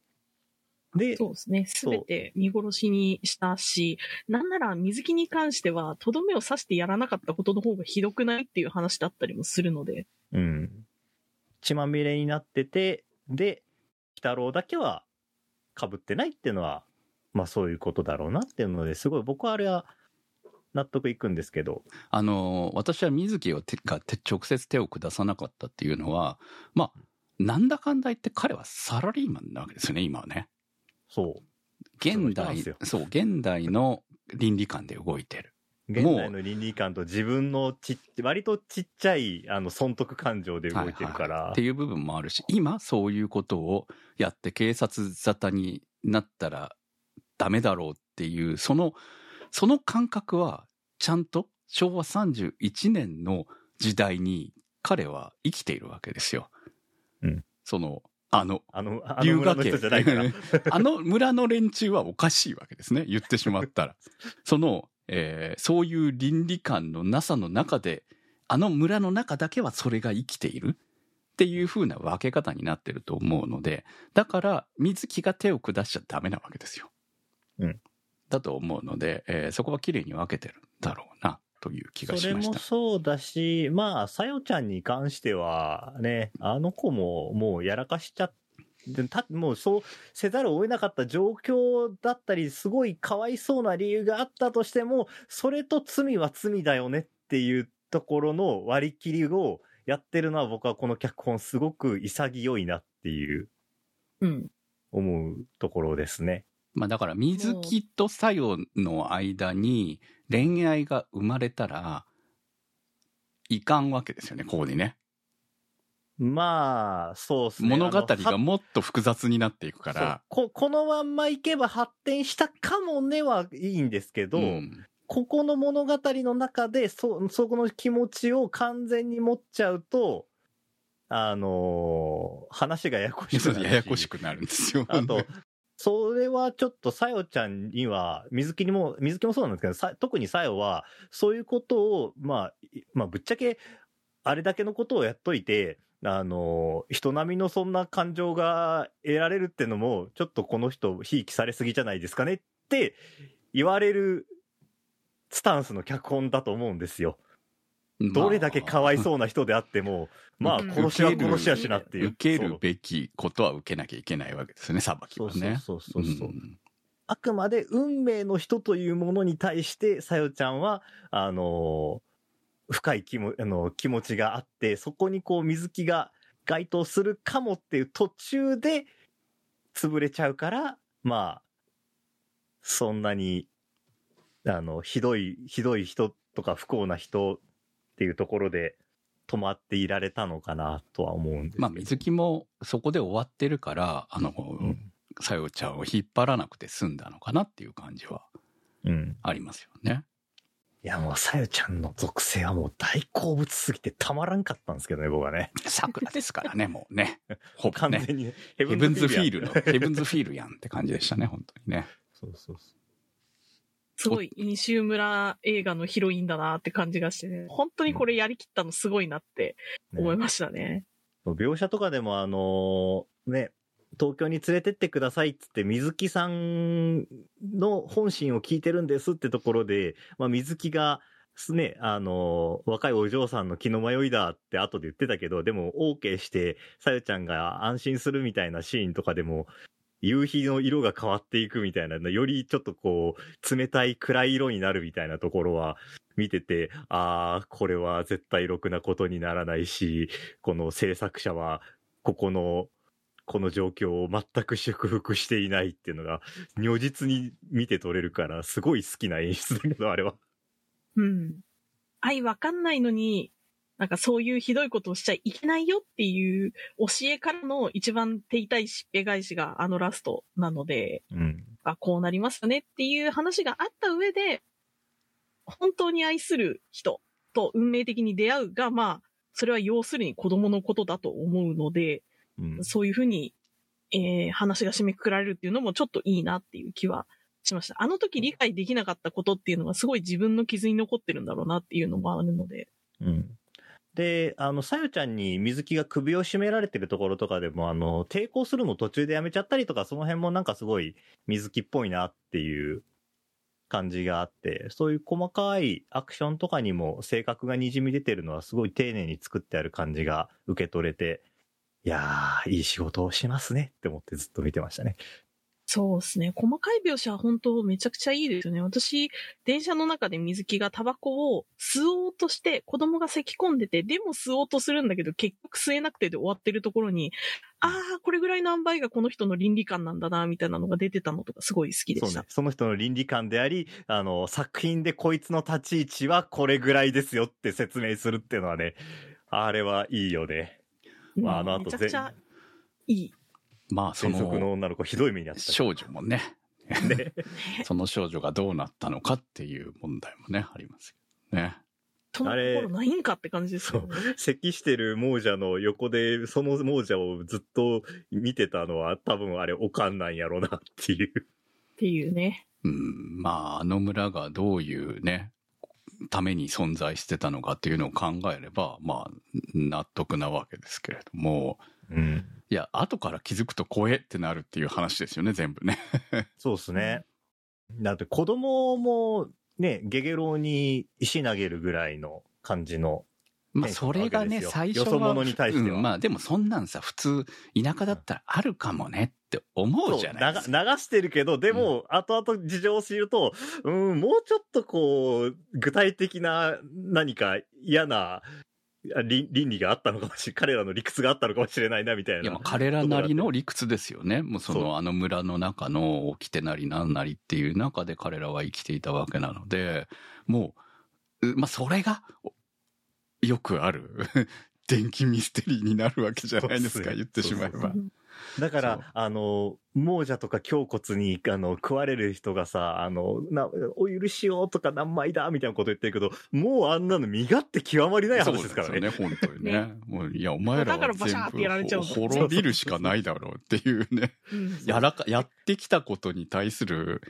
で、そうですね。すべて見殺しにしたし、なんなら水木に関しては、とどめを刺してやらなかったことの方がひどくないっていう話だったりもするので。うん。血まみれになってて、で、鬼太郎だけは被ってないっていうのは、まあそういうことだろうなっていうので、すごい僕はあれは納得いくんですけど、あの、私は水木を手が手直接手を下さなかったっていうのは、まあ、なんだかんだ言って彼はサラリーマンなわけですよね、今はね。そう。現代そう、現代の倫理観で動いてる。現代の倫理観と自分のちっ、割とちっちゃい、あの、損得感情で動いてるから、はいはいっていう部分もあるし、今そういうことをやって警察沙汰になったらダメだろうっていう、その、その感覚はちゃんと昭和31年の時代に彼は生きているわけですよ。うんその、あの、あの、あの龍村の人じゃないから。あの村の連中はおかしいわけですね。言ってしまったら。その、えーそういう倫理観のなさの中で、あの村の中だけはそれが生きているっていう風な分け方になってると思うので、だから水木が手を下しちゃダメなわけですよ。うん。だと思うので、えーそこは綺麗に分けてるんだろうな、という気がそれもしました。そうだし、まあ、さよちゃんに関してはね、あの子ももうやらかしちゃって、たもうそうせざるを得なかった状況だったり、すごいかわいそうな理由があったとしても、それと罪は罪だよねっていうところの割り切りをやってるのは僕はこの脚本すごく潔いなっていううん。思うところですね。まあだから水木と作用の間に恋愛が生まれたら、いかんわけですよね、ここにね。まあ、そうですね。物語がもっと複雑になっていくから。ここのまんまいけば発展したかもねはいいんですけど、うんここの物語の中でそそこの気持ちを完全に持っちゃうとあのー話がややこしくなるしややこしくなるんですよ。あとそれはちょっとさよちゃんには水木にも水木もそうなんですけどさ特にさよはそういうことを、まあ、いまあぶっちゃけあれだけのことをやっといてあのー人並みのそんな感情が得られるってのもちょっとこの人ひいきされすぎじゃないですかねって言われるスタンスの脚本だと思うんですよ。どれだけかわいそうな人であっても、まあうん殺しは殺しやしなっていう。受けるべきことは受けなきゃいけないわけですよね、裁きはね。そうそうそうそうそううんあくまで運命の人というものに対して、さよちゃんは、あのー深い気もあの気持ちがあって、そこにこう水木が該当するかもっていう途中で潰れちゃうから、まあ、そんなに、あの、ひどい、ひどい人とか不幸な人っていうところで止まっていられたのかなとは思うんですけど。まあ、水木もそこで終わってるから、あの、うん。さよちゃんを引っ張らなくて済んだのかなっていう感じはうん。ありますよね。いや、もう、さよちゃんの属性はもう大好物すぎてたまらんかったんですけどね、僕はね。桜ですからね、もうね。ほぼね。完全にね。ヘヘブンズフィールの、やヘブンズフィールやんって感じでしたね、本当にね。そうそうそすごい、飲酒村映画のヒロインだなって感じがしてね。本当にこれやりきったのすごいなってう。ね思いましたね。描写とかでも、あのーね、東京に連れてってくださいっつって、水木さんの本心を聞いてるんですってところで、まあ、水木が、すね、あの若いお嬢さんの気の迷いだって後で言ってたけど、でも OK して、さよちゃんが安心するみたいなシーンとかでも、夕日の色が変わっていくみたいな、よりちょっとこう、冷たい暗い色になるみたいなところは、見てて、ああ、これは絶対ろくなことにならないし、この制作者は、ここの、この状況を全く祝福していないっていうのが、如実に見て取れるから、すごい好きな演出だけど、あれは。うん。愛わかんないのに、なんかそういうひどいことをしちゃいけないよっていう教えからの一番手痛いしっぺ返しがあのラストなので、うん。あ、こうなりますよねっていう話があった上で、本当に愛する人と運命的に出会うが、まあ、それは要するに子供のことだと思うので、うん。そういうふうに、えー話が締めくくられるっていうのもちょっといいなっていう気はしました。あの時理解できなかったことっていうのがすごい自分の傷に残ってるんだろうなっていうのもあるので。うん。で、あの、さよちゃんに水木が首を絞められてるところとかでも、あの、抵抗するの途中でやめちゃったりとか、その辺もなんかすごい水木っぽいなっていう感じがあって、そういう細かいアクションとかにも性格が滲み出てるのはすごい丁寧に作ってある感じが受け取れて、いやー、いい仕事をしますねって思ってずっと見てましたね。そうですね。細かい描写は本当めちゃくちゃいいですよね。私、電車の中で水木がタバコを吸おうとして、子供が咳き込んでて、でも吸おうとするんだけど、結局吸えなくてで終わってるところに、ああ、これぐらいの塩梅がこの人の倫理観なんだな、みたいなのが出てたのとかすごい好きでした。そうね。その人の倫理観であり、あの、作品でこいつの立ち位置はこれぐらいですよって説明するっていうのはね、あれはいいよね。うんまああの後めちゃくちゃいい。まあ、そのの女の子ひどい目にあった。少女もね、ね。その少女がどうなったのかっていう問題もね、ありますけどね。そのあれところないんかって感じですよね。咳してる亡者の横で、その亡者をずっと見てたのは多分あれおかんなんやろなっていう。っていうね。うん、まあ、あの村がどういうね、ために存在してたのかっていうのを考えれば、まあ、納得なわけですけれども、うん。いや、後から気づくと怖えってなるっていう話ですよね、全部ね。そうですね。だって子供もね、ゲゲロウに石投げるぐらいの感じの。まあ、それがね、最初は。よそ者に対してはうんまあ、でもそんなんさ、普通、田舎だったらあるかもねって思うじゃないですか。流流してるけど、でも、後々事情を知ると、うん、もうちょっとこう、具体的な何か嫌なあ倫倫理があったのかもしれ彼らの理屈があったのかもしれないな、みたいな。いや、まあ彼らなりの理屈ですよね。もうその、あの村の中の掟なりなんなりっていう中で彼らは生きていたわけなので、もう、うまあ、それが、およくある、電気ミステリーになるわけじゃないですか、言ってしまえば。だから、あの、亡者とか胸骨に、あの、食われる人がさ、あの、な、お許しをとか何枚だみたいなこと言ってるけど、もうあんなの身勝手極まりないそう話ですからね。ですよね、本当にね。もういや、お前らだかはらバシャーってやられちゃう全部滅びるしかないだろうっていうね。うんやらか、やってきたことに対する、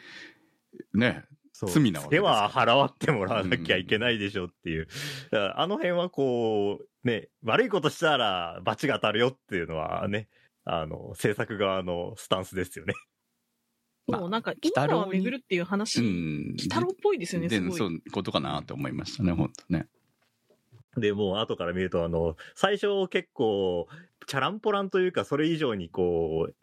ね、罪なわけでは払わってもらわなきゃいけないでしょっていう。だからあの辺はこう、ね、悪いことしたら罰が当たるよっていうのはね、あの、制作側のスタンスですよね。そう、なんか、鬼太郎に今は巡るっていうう話、ん。鬼太郎っぽいですよね、すごい。そういうことかなって思いましたね、本当ね。で、もう後から見ると、あの、最初結構、チャランポランというか、それ以上にこう、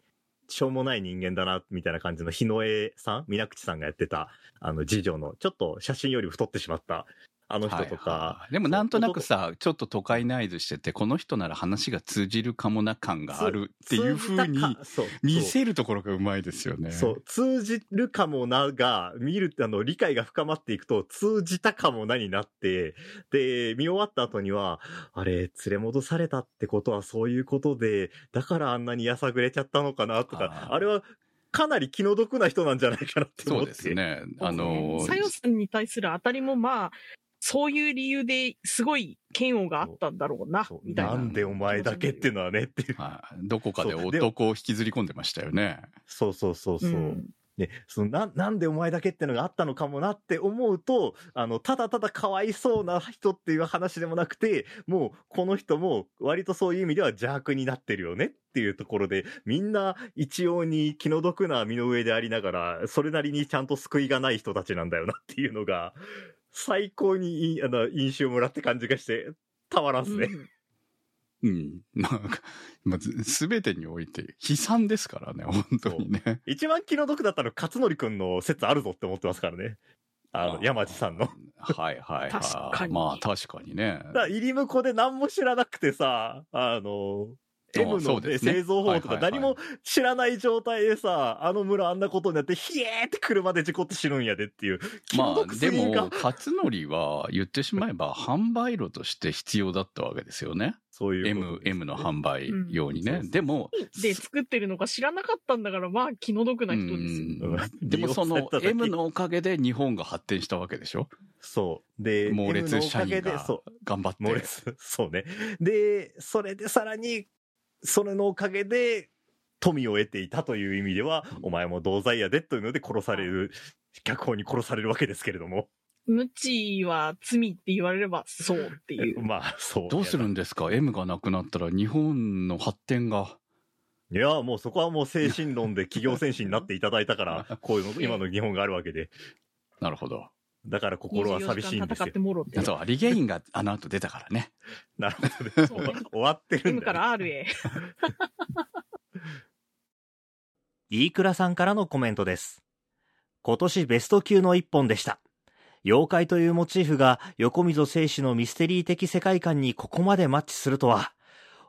しょうもない人間だな、みたいな感じの日野江さん水口さんがやってた、あの、次女の、ちょっと写真より太ってしまった、あの人とか、はいはいでもなんとなくさ、ちょっと都会内図してて、この人なら話が通じるかもな感があるっていう風に通じたかそう見せるところがうまいですよね。そう、通じるかもなが、見る、あの、理解が深まっていくと、通じたかもなになって、で、見終わった後には、あれ、連れ戻されたってことはそういうことで、だからあんなにやさぐれちゃったのかなとか、あれは、かなり気の毒な人なんじゃないかなってそう思って。ですね。あのさよさんに対する当たりもまあ、そういう理由ですごい嫌悪があったんだろうなみたいな。なんでお前だけっていうのはねっていう。はいどこかで男を引きずり込んでましたよね。そうそうそうそう。うんね、そのな、なんでお前だけってのがあったのかもなって思うと、あの、ただただかわいそうな人っていう話でもなくて、もう、この人も割とそういう意味では邪悪になってるよねっていうところで、みんな一様に気の毒な身の上でありながら、それなりにちゃんと救いがない人たちなんだよなっていうのが、最高にいいあの印象をもらって感じがして、たまらんっすね。うんうん。なんか、まあずすべてにおいて悲惨ですからね、本当にね。一番気の毒だったの勝則くんの説あるぞって思ってますからね。あの、山地さんの。はいはい確かはい。にまあ確かにね。だから入り婿で何も知らなくてさ、あの、M の、ね製造法とか何も知らない状態でさ、あの村あんなことになって、ひえーって車で事故って死ぬんやでっていう。気のまあで毒すぎんかも、勝則は言ってしまえば 販売路として必要だったわけですよね。そういうこと M、M の販売用にね。うんでも、で作ってるのか知らなかったんだから、まあ気の毒な人ですよ。うんでもその M のおかげで日本が発展したわけでしょ？そう。で、猛 M 烈のおかげで、社員がそう。頑張って。猛烈。そうね。で、それでさらに、それのおかげで、富を得ていたという意味では、お前も同罪やでというので殺される、脚本に殺されるわけですけれども。無知は罪って言われればそうっていう。まあ、そう。どうするんですか ?M がなくなったら日本の発展が。いや、もうそこはもう精神論で企業戦士になっていただいたから、こういうの、今の日本があるわけで。なるほど。だから心は寂しいん24ですよ時間戦って。もろって。そう、リゲインが あの後出たからね。なるほどね。そうね終わってるん M かだよ、ら R へ。飯倉さんからのコメントです。今年ベスト級の一本でした。妖怪というモチーフが横溝正史のミステリー的世界観にここまでマッチするとは。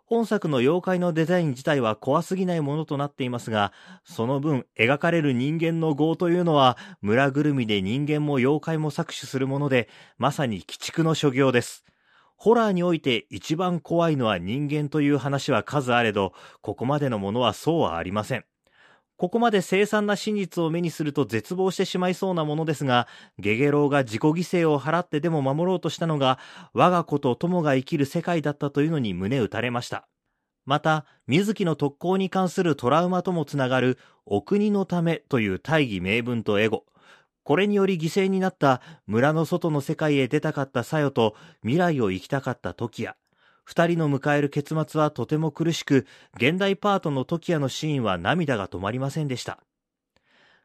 本作の妖怪のデザイン自体は怖すぎないものとなっていますが、その分描かれる人間の業というのは村ぐるみで人間も妖怪も搾取するもので、まさに鬼畜の所業です。ホラーにおいて一番怖いのは人間という話は数あれど、ここまでのものはそうはありません。ここまで凄惨な真実を目にすると絶望してしまいそうなものですが、ゲゲロウが自己犠牲を払ってでも守ろうとしたのが、我が子と友が生きる世界だったというのに胸打たれました。また、水木の特攻に関するトラウマともつながる、お国のためという大義名分とエゴ。これにより犠牲になった村の外の世界へ出たかったさよと未来を生きたかった時矢。二人の迎える結末はとても苦しく、現代パートの時矢のシーンは涙が止まりませんでした。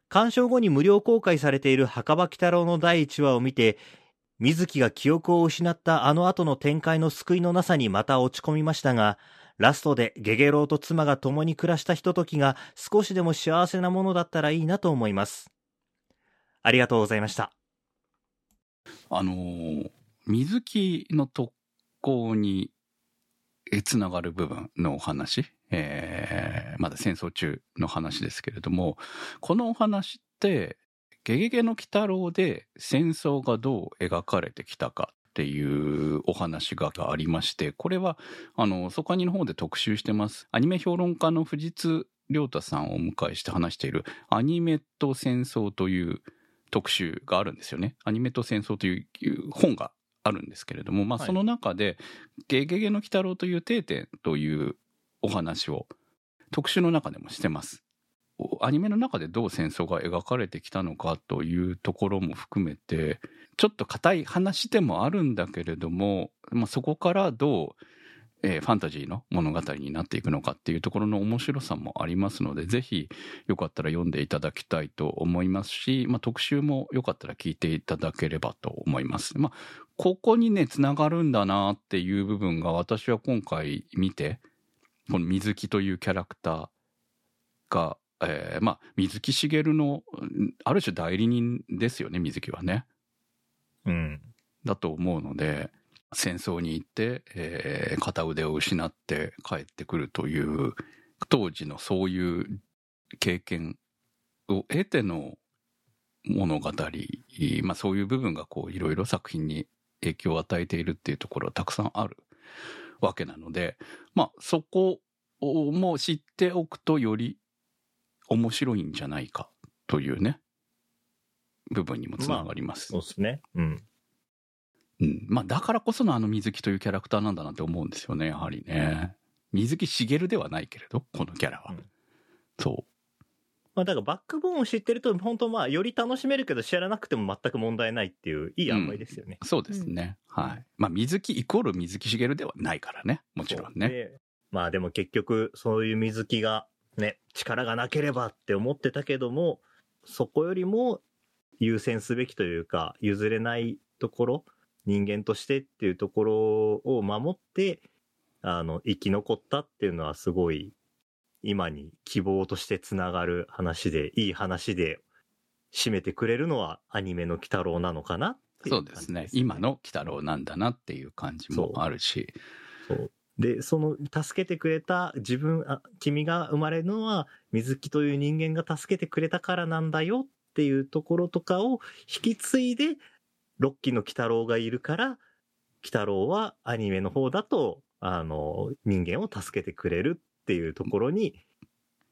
鑑賞後に無料公開されている墓場鬼太郎の第1話を見て、水木が記憶を失ったあの後の展開の救いのなさにまた落ち込みましたが、ラストでゲゲロウと妻が共に暮らしたひとときが少しでも幸せなものだったらいいなと思います。ありがとうございました。あの水木の特攻につながる部分のお話、えーまだ戦争中の話ですけれども、このお話って、ゲゲゲの鬼太郎で戦争がどう描かれてきたかっていうお話がありまして、これは、あの、ソカニの方で特集してます。アニメ評論家の藤津亮太さんをお迎えして話しているアニメと戦争という特集があるんですよね。アニメと戦争という本があるんですけれども、まあ、はいその中で、ゲゲゲの鬼太郎という定点というお話を特集の中でもしてます。おアニメの中でどう戦争が描かれてきたのかというところも含めて、ちょっと硬い話でもあるんだけれども、まあ、そこからどう、えーファンタジーの物語になっていくのかっていうところの面白さもありますので、ぜひよかったら読んでいただきたいと思いますし、まあ、特集もよかったら聞いていただければと思います。まあ、ここにね、つながるんだなっていう部分が私は今回見て、この水木というキャラクターが、えーまあ、水木しげるの、うんある種代理人ですよね、水木はね。うん。だと思うので、戦争に行って、えー片腕を失って帰ってくるという、当時のそういう経験を得ての物語、まあそういう部分がこういろいろ作品に影響を与えているっていうところはたくさんあるわけなので、まあそこも知っておくとより面白いんじゃないかというね、部分にもつながります。そうですね。うん。うん。まあ、だからこそのあの水木というキャラクターなんだなって思うんですよね、やはりね。水木しげるではないけれど、このキャラは。うんそまあだからバックボーンを知ってると、本当まあより楽しめるけど知らなくても全く問題ないっていう、いい塩梅ですよね。う。そうですね。はい。まあ、水木イコール水木しげるではないからね。もちろんね。でまあでも結局、そういう水木がね、力がなければって思ってたけども、そこよりも優先すべきというか、譲れないところ、人間としてっていうところを守って、あの、生き残ったっていうのはすごい、今に希望としてつながる話で、いい話で締めてくれるのはアニメの鬼太郎なのかなっていそうですね。今の鬼太郎なんだなっていう感じもあるし。そう。で、その、助けてくれた自分、あ、君が生まれるのは、水木という人間が助けてくれたからなんだよっていうところとかを引き継いで、六期の鬼太郎がいるから、鬼太郎はアニメの方だと、あの、人間を助けてくれるっていうところに、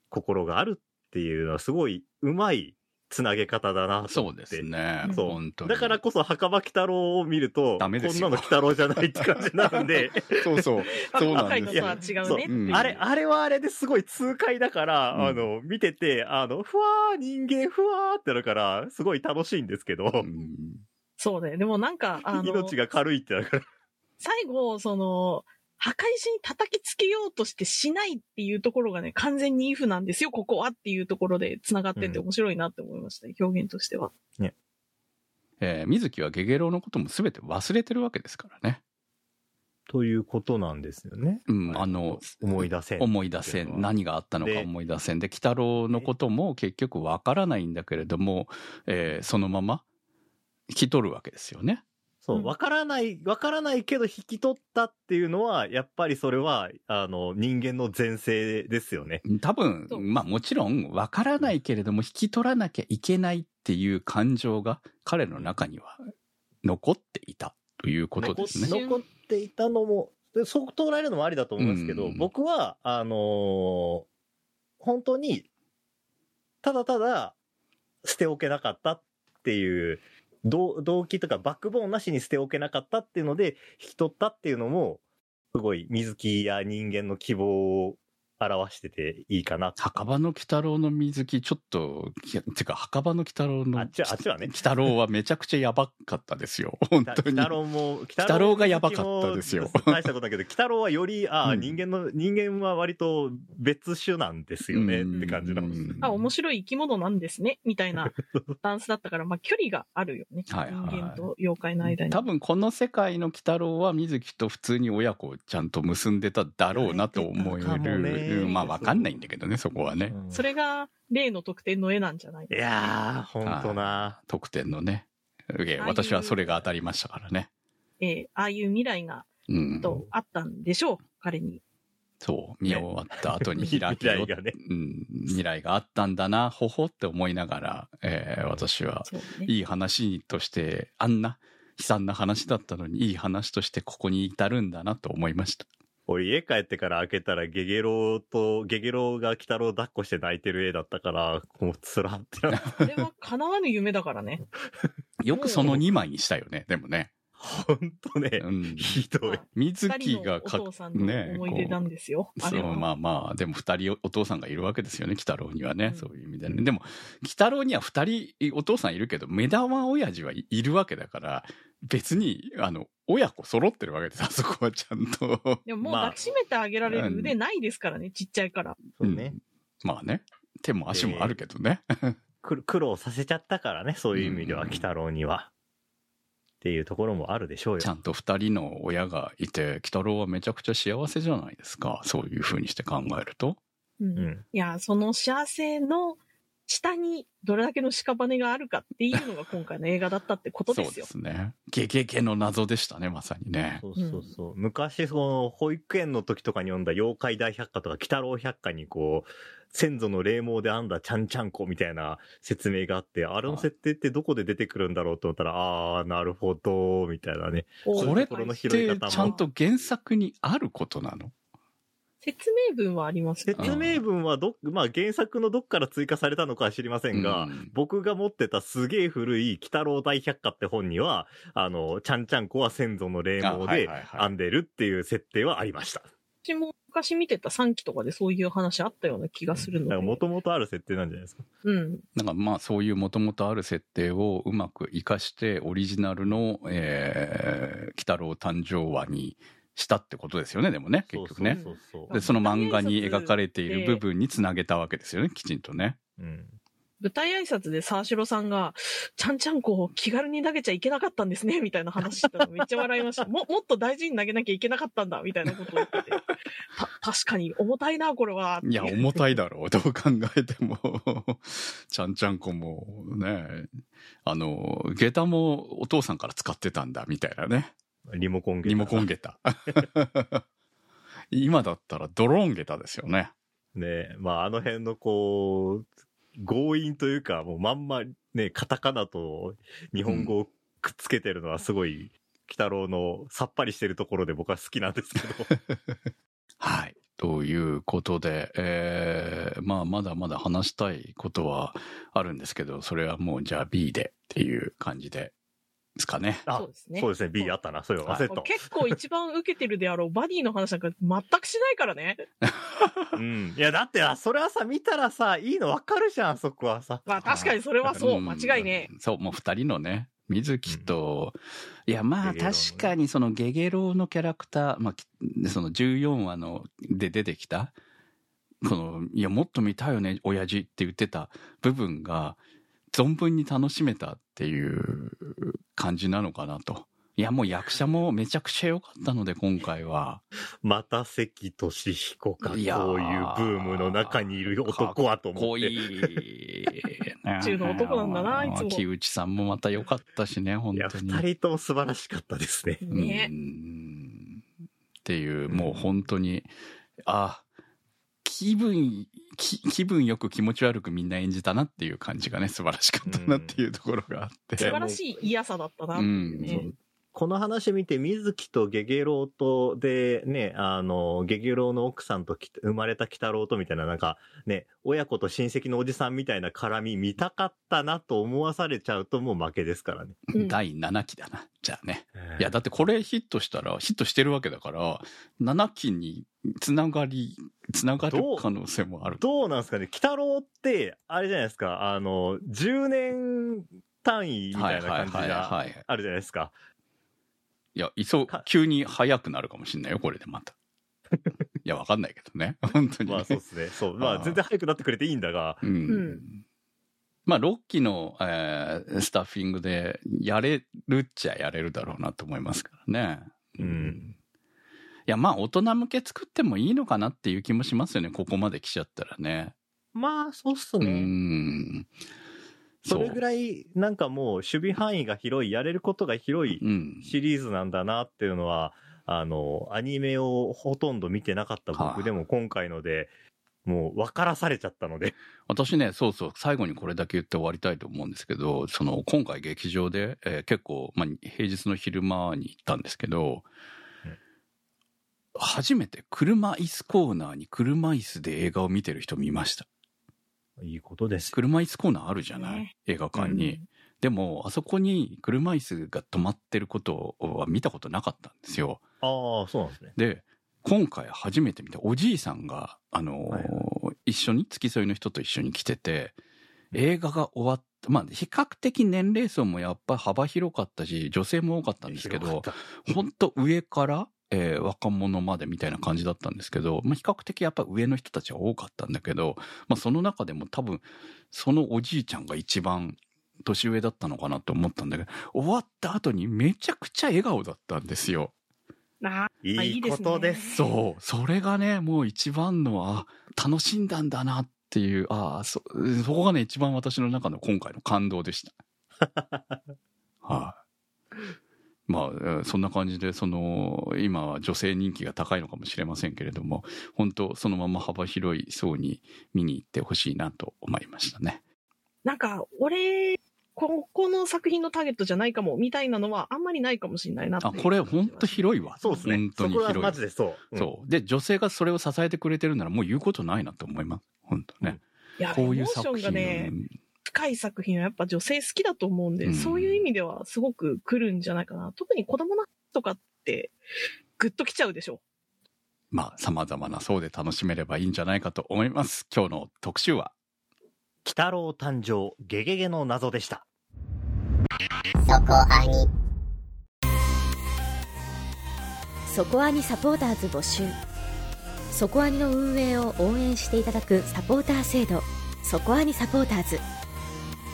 心があるっていうのはすごい、うまいつなげ方だなとそう思って。ですね。そう本当に。だからこそ墓場鬼太郎を見ると、ダメですよこんなの鬼太郎じゃないって感じになるんで、そうそう。そうなん赤いのですよ。とは違うそうねっていう。うんあれ、あれはあれですごい痛快だから、うんあの、見てて、あの、ふわー、人間ふわーってなるから、すごい楽しいんですけど、うんそうね。でもなんか、あの、命が軽いってなるから。最後、その、墓石に叩きつけようとしてしないっていうところがね、完全にイフなんですよ、ここはっていうところで繋がってってうん面白いなって思いましたね、表現としては。えー水木はゲゲロウのことも全て忘れてるわけですからね。ということなんですよね。うん、あの、思い出せん。思い出せん。何があったのかで思い出せん。で、鬼太郎のことも結局わからないんだけれども、えーそのまま引き取るわけですよね。そうう、んわからない、わからないけど引き取ったっていうのは、やっぱりそれは、あの、人間の前世ですよね。多分まあもちろんわからないけれども引き取らなきゃいけないっていう感情が彼の中には残っていたということですね。残残っていたのも、でそう捉えるのもありだと思いますけど、うん僕は、あのー本当に、ただただ、捨ておけなかったっていう、動機とかバックボーンなしに捨ておけなかったっていうので、引き取ったっていうのも、すごい水木や人間の希望を表してていいかなと。墓場の鬼太郎の水木、ちょっと、てか、墓場の鬼太郎の、あっちはあっちはね 鬼太郎はめちゃくちゃやばかったですよ。本当に。北郎も、北太郎がやばかったですよ大したことだけど、北郎はより、ああ、うん人間の、人間は割と別種なんですよね、うんって感じの。あ、面白い生き物なんですね、みたいなスタンスだったから、まあ距離があるよね。はいはい人間と妖怪の間に。多分この世界の鬼太郎は水木と普通に親子をちゃんと結んでただろうなと思える。うんまあわかんないんだけどね、そこはね。うんそれが例の特典の絵なんじゃないいやー、ほんとな。特典のね。私はそれが当たりましたからね。ええああいう未来がうん。とあったんでしょう、彼に。そう、見終わった後に開けよ未来がねうん、未来があったんだな、ほほって思いながら、えー私は。いい話として、あんな悲惨な話だったのに、いい話としてここに至るんだなと思いました。俺家帰ってから開けたらゲゲロウと、ゲゲロウが鬼太郎抱っこして泣いてる絵だったから、もうつらってな。これは叶わぬ夢だからね。よくその2枚にしたよね、でもね。ほんとねう、ん。ひどい。水木がか父さんのね思い出なんですよ。あそう。まあまあ、でも二人お父さんがいるわけですよね、鬼太郎にはね、うんそういう意味でね。でも、鬼太郎には二人お父さんいるけど、目玉親父はいいるわけだから、別に、あの、親子揃ってるわけです、あそこはちゃんと。でももうまあ抱きしめてあげられる腕ないですからね、ちっちゃいから。そうね。まあね、手も足もあるけどね。く苦労させちゃったからね、そういう意味では、うん鬼太郎には。っていうところもあるでしょうよ。ちゃんと二人の親がいて、鬼太郎はめちゃくちゃ幸せじゃないですか。そういう風にして考えると。うんうん。いや、その幸せの下にどれだけの屍があるかっていうのが今回の映画だったってことそうですよ。ですね。ゲゲゲの謎でしたね、まさにね。そうそうそう。昔、その、保育園の時とかに読んだ妖怪大百科とか、鬼太郎百科にこう、先祖の霊毛で編んだちゃんちゃんこみたいな説明があって、あれの設定ってどこで出てくるんだろうと思ったら、あー、なるほど、みたいなね。おこれってちゃんと原作にあることなの？説明文はありますよね説明文はど、まあ原作のどっから追加されたのかは知りませんが、うん僕が持ってたすげえ古い鬼太郎大百科って本には、あの、ちゃんちゃんこは先祖の霊毛で編んでるっていう設定はありました。私も昔見てた3期とかでそういう話あったような気がするので。もともとある設定なんじゃないですか？うん。なんかまあそういうもともとある設定をうまく活かしてオリジナルの、えー、鬼太郎誕生話にしたってことですよね、でもね、結局ね。で、その漫画に描かれている部分につなげたわけですよね、きちんとね。うん。舞台挨拶で沢城さんが、ちゃんちゃんこを気軽に投げちゃいけなかったんですね、みたいな話してたのめっちゃ笑いました。も、もっと大事に投げなきゃいけなかったんだ、みたいなことを言ってて。た、確かに重たいな、これは。いや、重たいだろう。どう考えても。ちゃんちゃんこもね、あの、下駄もお父さんから使ってたんだ、みたいなね。リモコンゲーリモコン下駄。今だったらドローン下駄ですよね。ねまああの辺のこう、強引というか、もうまんまね、カタカナと日本語をくっつけてるのはすごい、鬼太郎のさっぱりしてるところで僕は好きなんですけど。はい。ということで、えー、まあ、まだまだ話したいことはあるんですけど、それはもうじゃあ B でっていう感じで、ですかね。あそうですねそうですね、B あったな。そういうの忘れた。結構一番受けてるであろうバディの話なんか全くしないからね。うん。いや、だって、あそれはさ、見たらさ、いいのわかるじゃん、あそこはさ。まあ確かにそれはそう、ん間違いね。そう、もう二人のね、水木と、いや、まあ確かにそのゲゲロウのキャラクター、まあき、その14話ので出てきた、この、いや、もっと見たいよね、親父って言ってた部分が、存分に楽しめたっていう感じなのかなと。いや、もう役者もめちゃくちゃ良かったので、今回は。また関俊彦か、こういうブいやーームの中にいる男はと思って。かっこいい。中の男なんだな、いつも。木内さんもまた良かったしね、本いや、当に。二人とも素晴らしかったですね。ねうんっていう、もう本当に、あ、気分、き気分よく気持ち悪くみんな演じたなっていう感じがね、素晴らしかったなっていうところがあって。素晴らしい嫌さだったなっていうね。この話見て、水木とゲゲロウと、で、ね、あの、ゲゲロウの奥さんとき生まれた鬼太郎とみたいな、なんか、ね、親子と親戚のおじさんみたいな絡み見たかったなと思わされちゃうともう負けですからね。うん第7期だな。じゃあね。いや、だってこれヒットしたら、ヒットしてるわけだから、7期につながり、つながる可能性もある。どうなんですかね？鬼太郎って、あれじゃないですか、あの、10年単位みたいな感じはいはいはいがはい。あるじゃないですか。いや、いそ急に早くなるかもしんないよ、これでまた。いや、わかんないけどね。本当にね。まあそうですね。そう。まあ全然早くなってくれていいんだが、うん。うんまあ、6期の、えースタッフィングで、やれるっちゃやれるだろうなと思いますからね。うん。いや、まあ、大人向け作ってもいいのかなっていう気もしますよね。ここまで来ちゃったらね。まあそうっすうね。ん。それぐい。らい、なんかもう守備範囲が広い、やれることが広いうん。シリーズなんだなっていうのは、あの、アニメをほとんど見てなかったはあ僕でも今回ので、もう分からされちゃったので。私ね、そうそう、最後にこれだけ言って終わりたいと思うんですけど、その、今回劇場で、えー結構、まあ、平日の昼間に行ったんですけど、うん初めて車椅子コーナーに車椅子で映画を見てる人見ました。いいことですよ。車椅子コーナーあるじゃない、ね映画館に。でも、あそこに車椅子が止まってることは見たことなかったんですよ。ああ、そうなんですね。で、今回初めて見たおじいさんが、あのーはい一緒に、付き添いの人と一緒に来てて、映画が終わった、まあ、比較的年齢層もやっぱ幅広かったし、女性も多かったんですけど、広かっ本当上から、えー若者までみたいな感じだったんですけど、まあ、比較的やっぱ上の人たちは多かったんだけど、まあ、その中でも多分、そのおじいちゃんが一番年上だったのかなと思ったんだけど、終わった後にめちゃくちゃ笑顔だったんですよ。あたいいことです。そう。それがね、もう一番の、あ、楽しんだんだなっていう、あそ、そこがね、一番私の中の今回の感動でした。はい、まあ、えーそんな感じで、その、今は女性人気が高いのかもしれませんけれども、本当そのまま幅広い層に見に行ってほしいなと思いましたね。なんか、俺、ここの作品のターゲットじゃないかも、みたいなのはあんまりないかもしれないなあ、これ本当広いわ。そうですね。本当にそこは広い。マジでそう。うんそう。で、女性がそれを支えてくれてるならもう言うことないなと思います。本当ね。いや、こういう作品。がね、深い作品はやっぱ女性好きだと思うんで、うんそういう意味ではすごく来るんじゃないかな。特に子供のとかって、グッと来ちゃうでしょ。まあ、様々な層で楽しめればいいんじゃないかと思います。今日の特集は、鬼太郎誕生、ゲゲゲの謎でした。そこアニそこアニサポーターズ募集そこアニの運営を応援していただくサポーター制度そこアニサポーターズ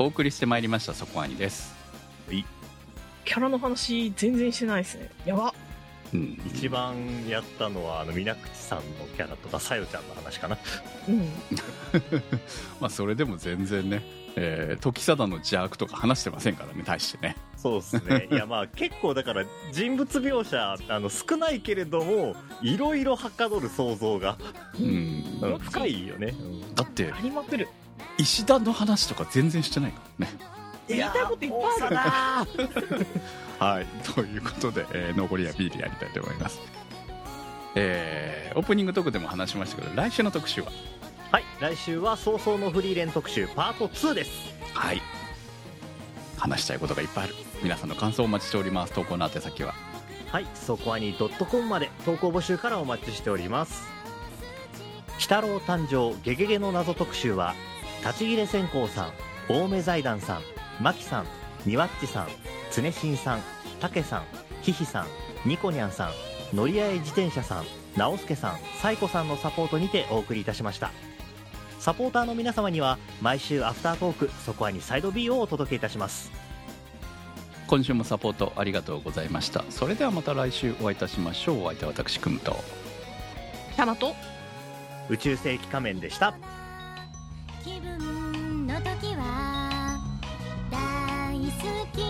お送りしてまいりました、そこアニです。キャラの話全然してないですね。やば。うん。一番やったのは、あの、水口さんのキャラとか、さよちゃんの話かな。うん。まあ、それでも全然ね、えー、時貞の邪悪とか話してませんからね、対してね。そうですね。いや、まあ、結構だから、人物描写、あの、少ないけれども、いろいろはかどる想像が、うん。うん深いよね。だってあ、りまくる。石田の話とか全然してないからね。言いたいこといっぱいある。はい。ということで、えー残りは B でやりたいと思います。えー、オープニングトークでも話しましたけど、来週の特集は？はい、来週は早々のフリーレン特集パート2です。はい。話したいことがいっぱいある。皆さんの感想をお待ちしております。投稿の宛先は？はい、そこはに .com まで投稿募集からお待ちしております。鬼太郎誕生ゲゲゲの謎特集は、立ち切れ線香さん、青梅財団さん、マキさん、ニワッチさん、常新さん、たけさん、ひひさん、ニコニャンさん、乗り合い自転車さん、直輔さん、サイコさんのサポートにてお送りいたしました。サポーターの皆様には毎週アフタートークそこはにサイド B をお届けいたします。今週もサポートありがとうございました。それではまた来週お会いいたしましょう。お相手は私くむと。キャナと。宇宙世紀仮面でした気分の時は大好き